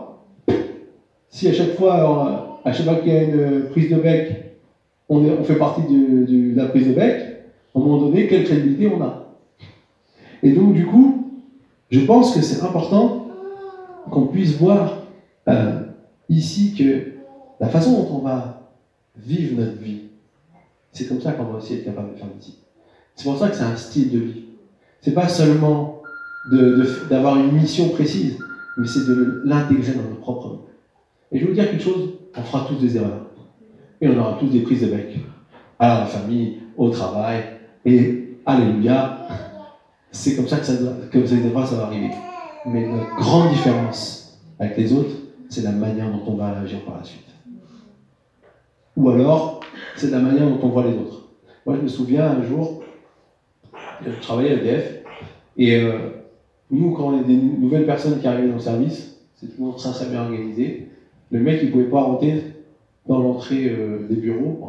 si à chaque fois, à chaque fois qu'il y a une prise de bec, on, on fait partie de la prise de bec, à un moment donné, quelle crédibilité on a? Et donc, du coup, je pense que c'est important qu'on puisse voir euh, ici que la façon dont on va vivre notre vie, c'est comme ça qu'on va aussi être capable de faire ici. C'est pour ça que c'est un style de vie. C'est pas seulement d'avoir une mission précise, mais c'est de l'intégrer dans notre propre. Et je vais vous dire quelque chose, on fera tous des erreurs. Et on aura tous des prises de bec. À la famille, au travail, et alléluia, c'est comme ça que, ça que ça va arriver. Mais notre grande différence avec les autres, c'est la manière dont on va agir par la suite. Ou alors, c'est la manière dont on voit les autres. Moi, je me souviens un jour, je travaillais à EDF, et euh, nous, quand on a des nouvelles personnes qui arrivaient dans le service, c'est toujours très, très bien organisé. Le mec, il ne pouvait pas rentrer dans l'entrée euh, des bureaux,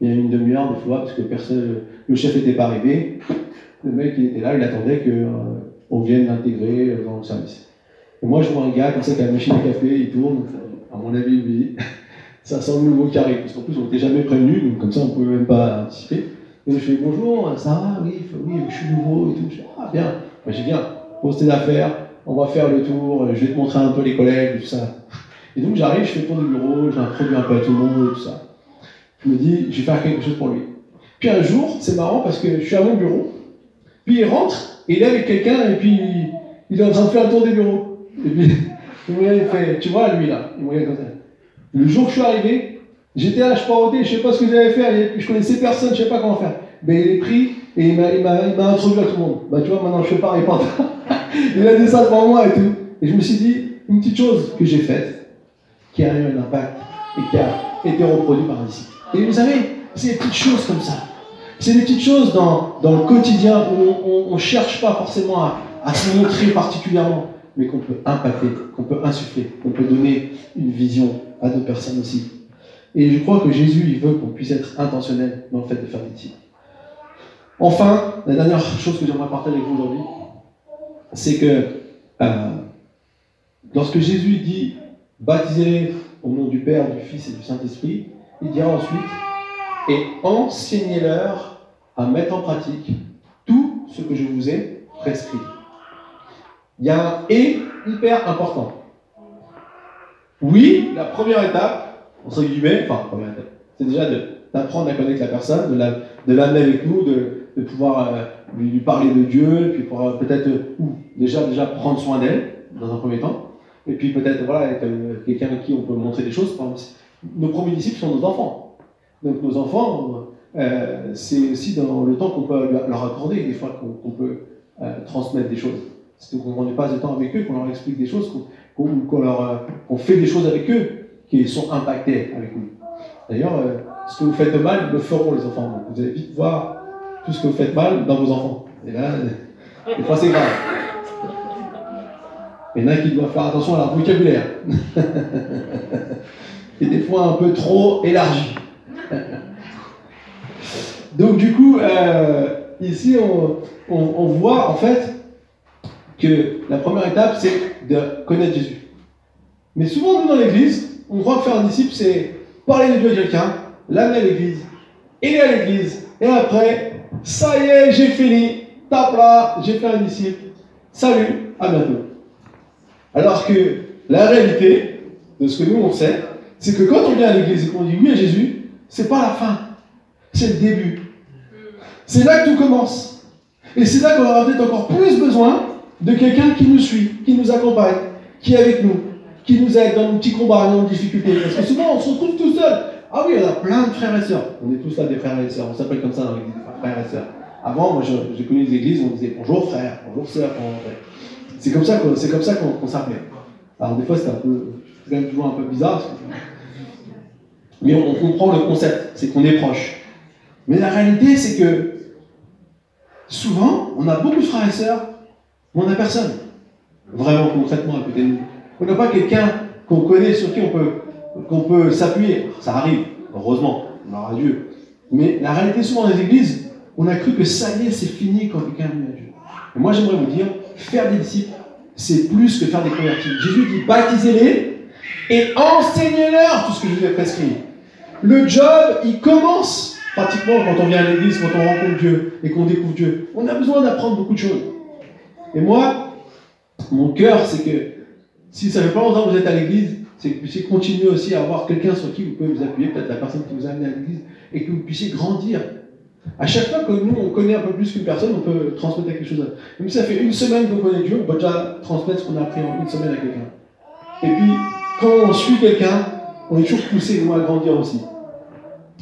il y a une demi-heure des fois, parce que personne, le chef n'était pas arrivé. Le mec, il était là, il attendait que euh, vient l'intégrer euh, dans le service. Et moi, je vois un gars comme ça qui a une machine à café, il tourne, à mon avis, lui, (laughs) ça sent le nouveau carré, parce qu'en plus, on n'était jamais prévenu, donc comme ça, on ne pouvait même pas anticiper. Et je fais bonjour, ça va, oui, oui, je suis nouveau et tout. Je dis, ah bien, moi j'ai bien, pose tes affaires, on va faire le tour, je vais te montrer un peu les collègues tout ça. Et donc j'arrive, je fais le tour du bureau, j'introduis un peu tout le monde tout ça. Je me dis, je vais faire quelque chose pour lui. Puis un jour, c'est marrant parce que je suis à mon bureau, puis il rentre, et il est avec quelqu'un, et puis il est en train de faire un tour des bureaux. Et puis, (laughs) il fait, tu vois, lui là, il me regarde comme ça. Le jour que je suis arrivé, j'étais là, je parodais, je sais pas ce que j'allais faire, je connaissais personne, je sais pas comment faire. Mais il est pris, et il m'a introduit à tout le monde. Bah tu vois, maintenant je fais pareil pas. (laughs) il a dit ça devant moi et tout. Et je me suis dit, une petite chose que j'ai faite, qui a eu un impact, et qui a été reproduit par disciple. Et vous savez, c'est des petites choses comme ça. C'est des petites choses dans, dans le quotidien où on ne cherche pas forcément à, à, se montrer particulièrement, mais qu'on peut impacter, qu'on peut insuffler, qu'on peut donner une vision à d'autres personnes aussi. Et je crois que Jésus, il veut qu'on puisse être intentionnel dans le fait de faire des disciples. Enfin, la dernière chose que j'aimerais partager avec vous aujourd'hui, c'est que euh, lorsque Jésus dit baptisez au nom du Père, du Fils et du Saint-Esprit, il dira ensuite et enseignez-leur à mettre en pratique tout ce que je vous ai prescrit. Il y a un et hyper important. Oui, la première étape, entre guillemets, enfin, première étape, c'est déjà d'apprendre à connaître la personne, de l'amener avec nous, de, pouvoir euh, lui, parler de Dieu, puis euh, peut-être, euh, déjà, déjà prendre soin d'elle, dans un premier temps, et puis peut-être, voilà, être quelqu'un à qui on peut montrer des choses. nos premiers disciples sont nos enfants. Donc nos enfants, c'est aussi dans le temps qu'on peut leur accorder, des fois qu'on peut transmettre des choses. C'est qu'on ne pas de temps avec eux, qu'on leur explique des choses, qu'on fait des choses avec eux qui sont impactées avec nous. D'ailleurs, euh, ce que vous faites de mal, le feront les enfants. vous allez vite voir tout ce que vous faites mal dans vos enfants. Et là, des fois c'est grave. Il y en a qui doivent faire attention à leur vocabulaire. (laughs) Et des fois un peu trop élargi. (laughs) Donc du coup, euh, ici on voit en fait que la première étape, c'est de connaître Jésus. Mais souvent, nous, dans l'Église, on croit que faire un disciple, c'est parler de Dieu à quelqu'un, l'amener à l'Église, aller à l'Église, et après, ça y est, j'ai fini, tape là, j'ai fait un disciple, salut, à bientôt. Alors que la réalité de ce que nous, on sait, c'est que quand on vient à l'Église et qu'on dit oui à Jésus, c'est pas la fin, c'est le début. C'est là que tout commence. Et c'est là qu'on aura peut-être encore plus besoin de quelqu'un qui nous suit, qui nous accompagne, qui est avec nous, qui nous aide dans nos petits combats, dans nos difficultés. Parce que souvent, on se retrouve tout seul. Ah oui, on a plein de frères et sœurs. On est tous là des frères et sœurs. On s'appelle comme ça dans l'église, frères et sœurs. Avant, moi, j'ai connu les églises où on disait bonjour frère, bonjour sœur. C'est comme ça qu'on s'appelait. Alors des fois, c'était un peu, c'est toujours un peu bizarre. Mais on comprend le concept, c'est qu'on est proche. Mais la réalité, c'est que souvent, on a beaucoup de frères et sœurs, on n'a personne, vraiment concrètement à côté de nous. On n'a pas quelqu'un qu'on connaît, sur qui on peut, qu'on peut s'appuyer. Ça arrive, heureusement, on aura Dieu. Mais la réalité, souvent dans les églises, on a cru que ça y est, c'est fini quand quelqu'un vient à Dieu. Et moi, j'aimerais vous dire, faire des disciples, c'est plus que faire des convertis. Jésus dit baptisez-les et enseignez-leur tout ce que je vous ai prescrit. Le job, il commence pratiquement quand on vient à l'église, quand on rencontre Dieu et qu'on découvre Dieu. On a besoin d'apprendre beaucoup de choses. Et moi, mon cœur, c'est que si ça fait pas longtemps que vous êtes à l'église, c'est que vous puissiez continuer aussi à avoir quelqu'un sur qui vous pouvez vous appuyer, peut-être la personne qui vous a amené à l'église, et que vous puissiez grandir. À chaque fois que nous, on connaît un peu plus qu'une personne, on peut transmettre quelque chose. Même si ça fait une semaine qu'on connaît Dieu, on peut déjà transmettre ce qu'on a appris en une semaine à quelqu'un. Et puis, quand on suit quelqu'un, on est toujours poussé, nous, à grandir aussi.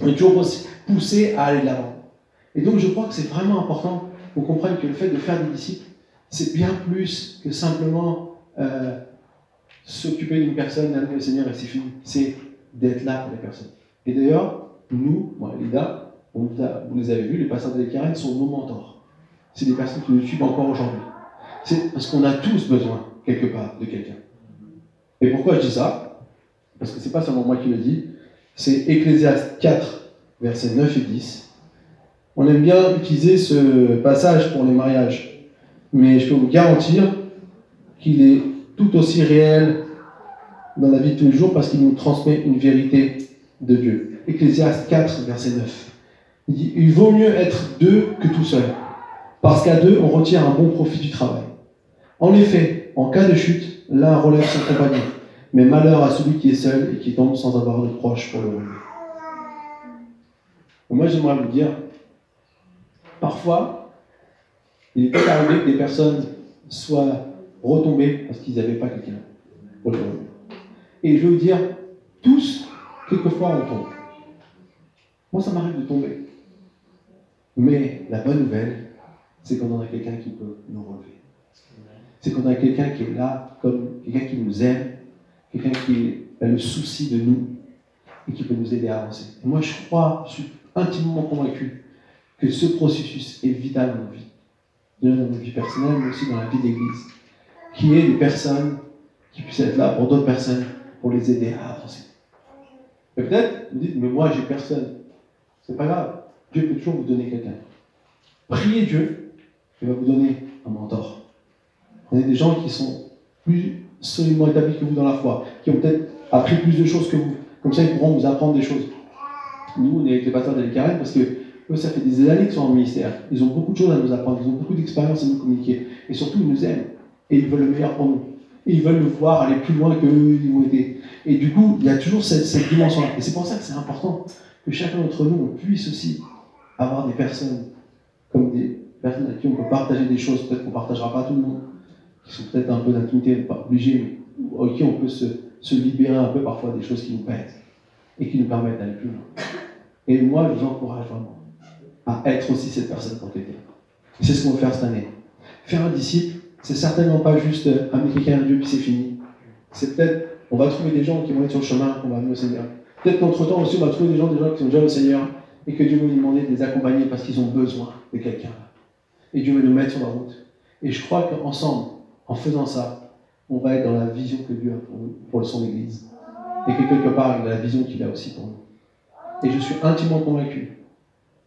On est toujours poussé à aller de l'avant. Et donc, je crois que c'est vraiment important qu'on comprenne que le fait de faire des disciples, c'est bien plus que simplement euh, s'occuper d'une personne, d'amener le Seigneur et c'est fini. C'est d'être là pour les personnes. Et d'ailleurs, nous, moi, Lida, vous les avez vus, les pasteurs de carènes sont nos mentors. C'est des personnes qui nous suivent encore aujourd'hui. C'est parce qu'on a tous besoin, quelque part, de quelqu'un. Et pourquoi je dis ça? Parce que c'est pas seulement moi qui le dis, c'est Ecclésiaste 4, versets 9 et 10. On aime bien utiliser ce passage pour les mariages mais je peux vous garantir qu'il est tout aussi réel dans la vie de tous les jours parce qu'il nous transmet une vérité de Dieu. Ecclésiaste 4, verset 9. Il vaut mieux être deux que tout seul, parce qu'à deux, on retire un bon profit du travail. En effet, en cas de chute, l'un relève son compagnon, mais malheur à celui qui est seul et qui tombe sans avoir de proche pour le relever. Moi, j'aimerais vous dire, parfois, il est peut arrivé que des personnes soient retombées parce qu'ils n'avaient pas quelqu'un pour les Et je veux vous dire, tous, quelquefois, on tombe. Moi, ça m'arrive de tomber. Mais la bonne nouvelle, c'est qu'on a quelqu'un qui peut nous relever. C'est qu'on a quelqu'un qui est là, comme quelqu'un qui nous aime, quelqu'un qui a le souci de nous et qui peut nous aider à avancer. Moi, je crois, je suis intimement convaincu que ce processus est vital dans nos vies dans notre vie personnelle, mais aussi dans la vie d'église. Qui est des personnes qui puissent être là pour d'autres personnes, pour les aider à avancer. Peut-être, vous dites, mais moi, j'ai personne. C'est pas grave. Dieu peut toujours vous donner quelqu'un. Priez Dieu, il va vous donner un mentor. A des gens qui sont plus solidement établis que vous dans la foi, qui ont peut-être appris plus de choses que vous. Comme ça, ils pourront vous apprendre des choses. Nous, on est avec les pasteurs de parce que eux, ça fait des années qu'ils sont en ministère. Ils ont beaucoup de choses à nous apprendre, ils ont beaucoup d'expérience à nous communiquer. Et surtout, ils nous aiment. Et ils veulent le meilleur pour nous. Et ils veulent nous voir aller plus loin qu'eux, ils ont été. Et du coup, il y a toujours cette, dimension-là. Et c'est pour ça que c'est important que chacun d'entre nous, puisse aussi avoir des personnes comme des personnes avec qui on peut partager des choses, peut-être qu'on ne partagera pas tout le monde, qui sont peut-être un peu d'intimité, pas obligés, mais avec qui on peut se, se libérer un peu parfois des choses qui nous pèsent et qui nous permettent d'aller plus loin. Et moi, je vous encourage vraiment à être aussi cette personne pour t'aider. C'est ce qu'on va faire cette année. Faire un disciple, c'est certainement pas juste amener quelqu'un à Dieu puis c'est fini. C'est peut-être, on va trouver des gens qui vont être sur le chemin, qu'on va amener au Seigneur. Peut-être qu'entre-temps aussi, on va trouver des gens, des gens qui sont déjà au Seigneur et que Dieu veut nous demander de les accompagner parce qu'ils ont besoin de quelqu'un. Et Dieu veut nous mettre sur la route. Et je crois qu'ensemble, en faisant ça, on va être dans la vision que Dieu a pour nous, pour son Église. Et que quelque part, il a la vision qu'il a aussi pour nous. Et je suis intimement convaincu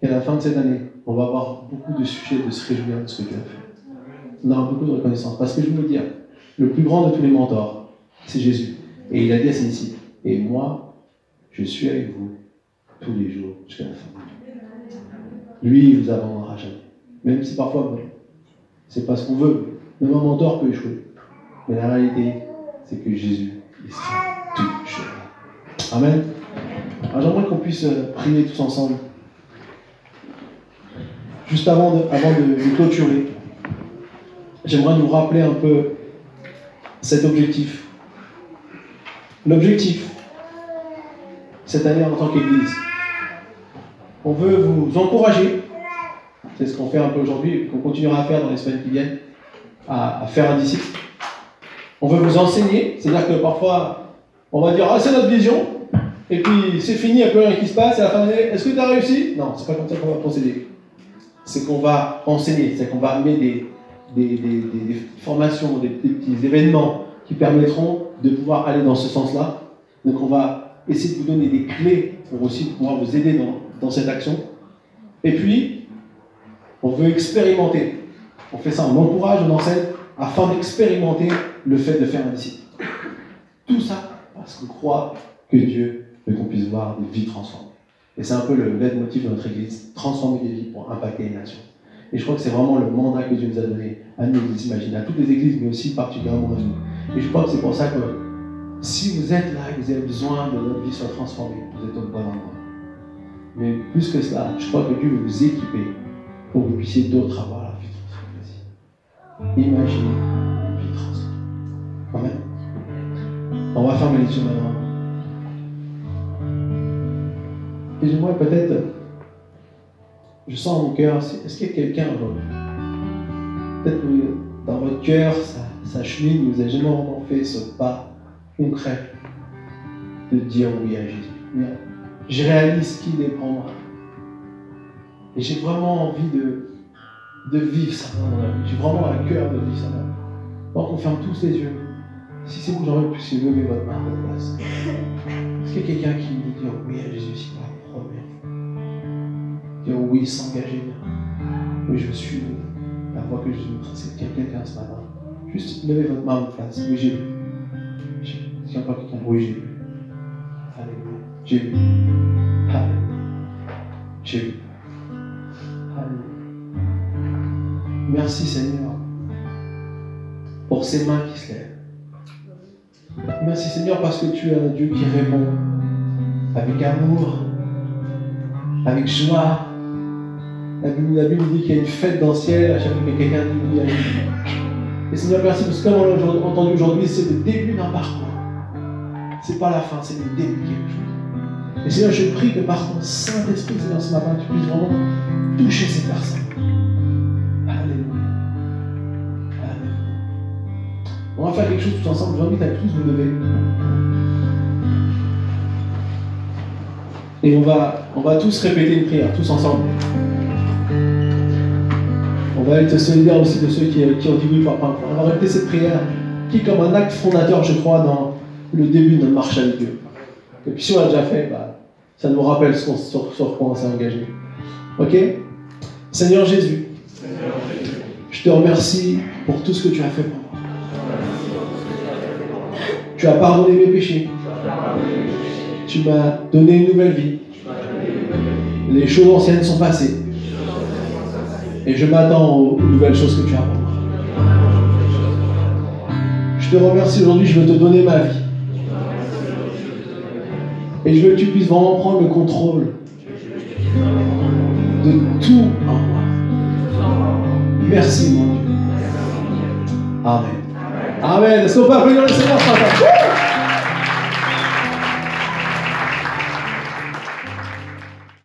qu'à la fin de cette année, on va avoir beaucoup de sujets de se réjouir de ce que Dieu a fait. On aura beaucoup de reconnaissance. Parce que je veux dire, le plus grand de tous les mentors, c'est Jésus. Et il a dit à ses disciples, et moi, je suis avec vous tous les jours jusqu'à la fin. Lui, il vous abandonnera jamais. Même si parfois, c'est pas ce qu'on veut. Même un mentor peut échouer. Mais la réalité, c'est que Jésus, sera toujours Amen. Alors j'aimerais qu'on puisse euh, prier tous ensemble. Juste avant de, avant de, clôturer, j'aimerais nous rappeler un peu cet objectif. L'objectif, cette année en tant qu'Église, on veut vous encourager, c'est ce qu'on fait un peu aujourd'hui, qu'on continuera à faire dans les semaines qui viennent, à, faire un disciple. On veut vous enseigner, c'est-à-dire que parfois, on va dire, ah c'est notre vision, et puis c'est fini, il n'y a plus rien qui se passe, et à la fin de l'année, est-ce que tu as réussi? Non, c'est pas comme ça qu'on va procéder. C'est qu'on va enseigner, c'est qu'on va amener des, des, formations, des, petits événements qui permettront de pouvoir aller dans ce sens-là. Donc on va essayer de vous donner des clés pour aussi pouvoir vous aider dans, dans cette action. Et puis, on veut expérimenter. On fait ça, on encourage, on enseigne, afin d'expérimenter le fait de faire un disciple. Tout ça parce qu'on croit que Dieu veut qu'on puisse voir des vies transformées. Et c'est un peu le motif de notre Église, transformer des vies pour impacter les nations. Et je crois que c'est vraiment le mandat que Dieu nous a donné à nous, les imaginer, à toutes les églises, mais aussi particulièrement à nous. Et je crois que c'est pour ça que si vous êtes là et vous avez besoin de votre vie soit transformée, vous êtes au bon endroit. Mais plus que cela, je crois que Dieu veut vous équiper pour que vous puissiez d'autres avoir la vie transformée. Imaginez une vie transformée. Amen. On va fermer les yeux maintenant. Et j'aimerais peut-être, je sens mon cœur, est-ce qu'il y a quelqu'un Peut-être dans votre cœur, ça, ça chemine, vous n'avez jamais vraiment fait ce pas concret de dire oui à Jésus je réalise est pour moi. Et j'ai vraiment envie de, de vivre ça dans la vie. J'ai vraiment à cœur de vivre ça dans vie. Donc on ferme tous les yeux. Si c'est vous, j'aimerais que vous lever votre main à votre place. Est-ce qu'il y a quelqu'un qui veut dire oui à Jésus ici pour la première Dire oui, s'engager. Oui, je suis la voix que Jésus me a quelqu'un ce matin Juste levez votre main à votre place. Oui, j'ai vu. Est-ce qu'il y a encore quelqu'un Oui, j'ai vu. Alléluia. Vu. J'ai Merci Seigneur pour ces mains qui se lèvent. Merci Seigneur parce que tu es un Dieu qui répond avec amour, avec joie. La Bible, dit qu'il y a une fête dans le ciel à chaque fois que quelqu'un dit Et Seigneur, merci parce que comme on l'a entendu aujourd'hui, c'est le début d'un parcours. C'est pas la fin, c'est le début quelque chose. Et Seigneur, je prie que par ton Saint-Esprit, Seigneur, ce matin, tu puisses vraiment toucher ces personnes. Alléluia. Alléluia. On va faire quelque chose tous ensemble. J'invite à tous vous lever. Et on va, on va tous répéter une prière, tous ensemble. On va être solidaires aussi de ceux qui, ont dit oui par On va répéter cette prière qui est comme un acte fondateur, je crois, dans le début de notre marche avec Dieu. Et puis si on l'a déjà fait, bah, ça nous rappelle ce sur, sur quoi on s'est engagé. Ok? Seigneur Jésus, je te remercie pour tout ce que tu as fait pour moi. Tu as pardonné mes péchés. Tu m'as donné une nouvelle vie. Les choses anciennes sont passées. Et je m'attends aux nouvelles choses que tu as pour moi. Je te remercie aujourd'hui, je veux te donner ma vie. Et je veux que tu puisses vraiment prendre le contrôle de tout en moi. Merci, mon Dieu. Amen. Amen. Le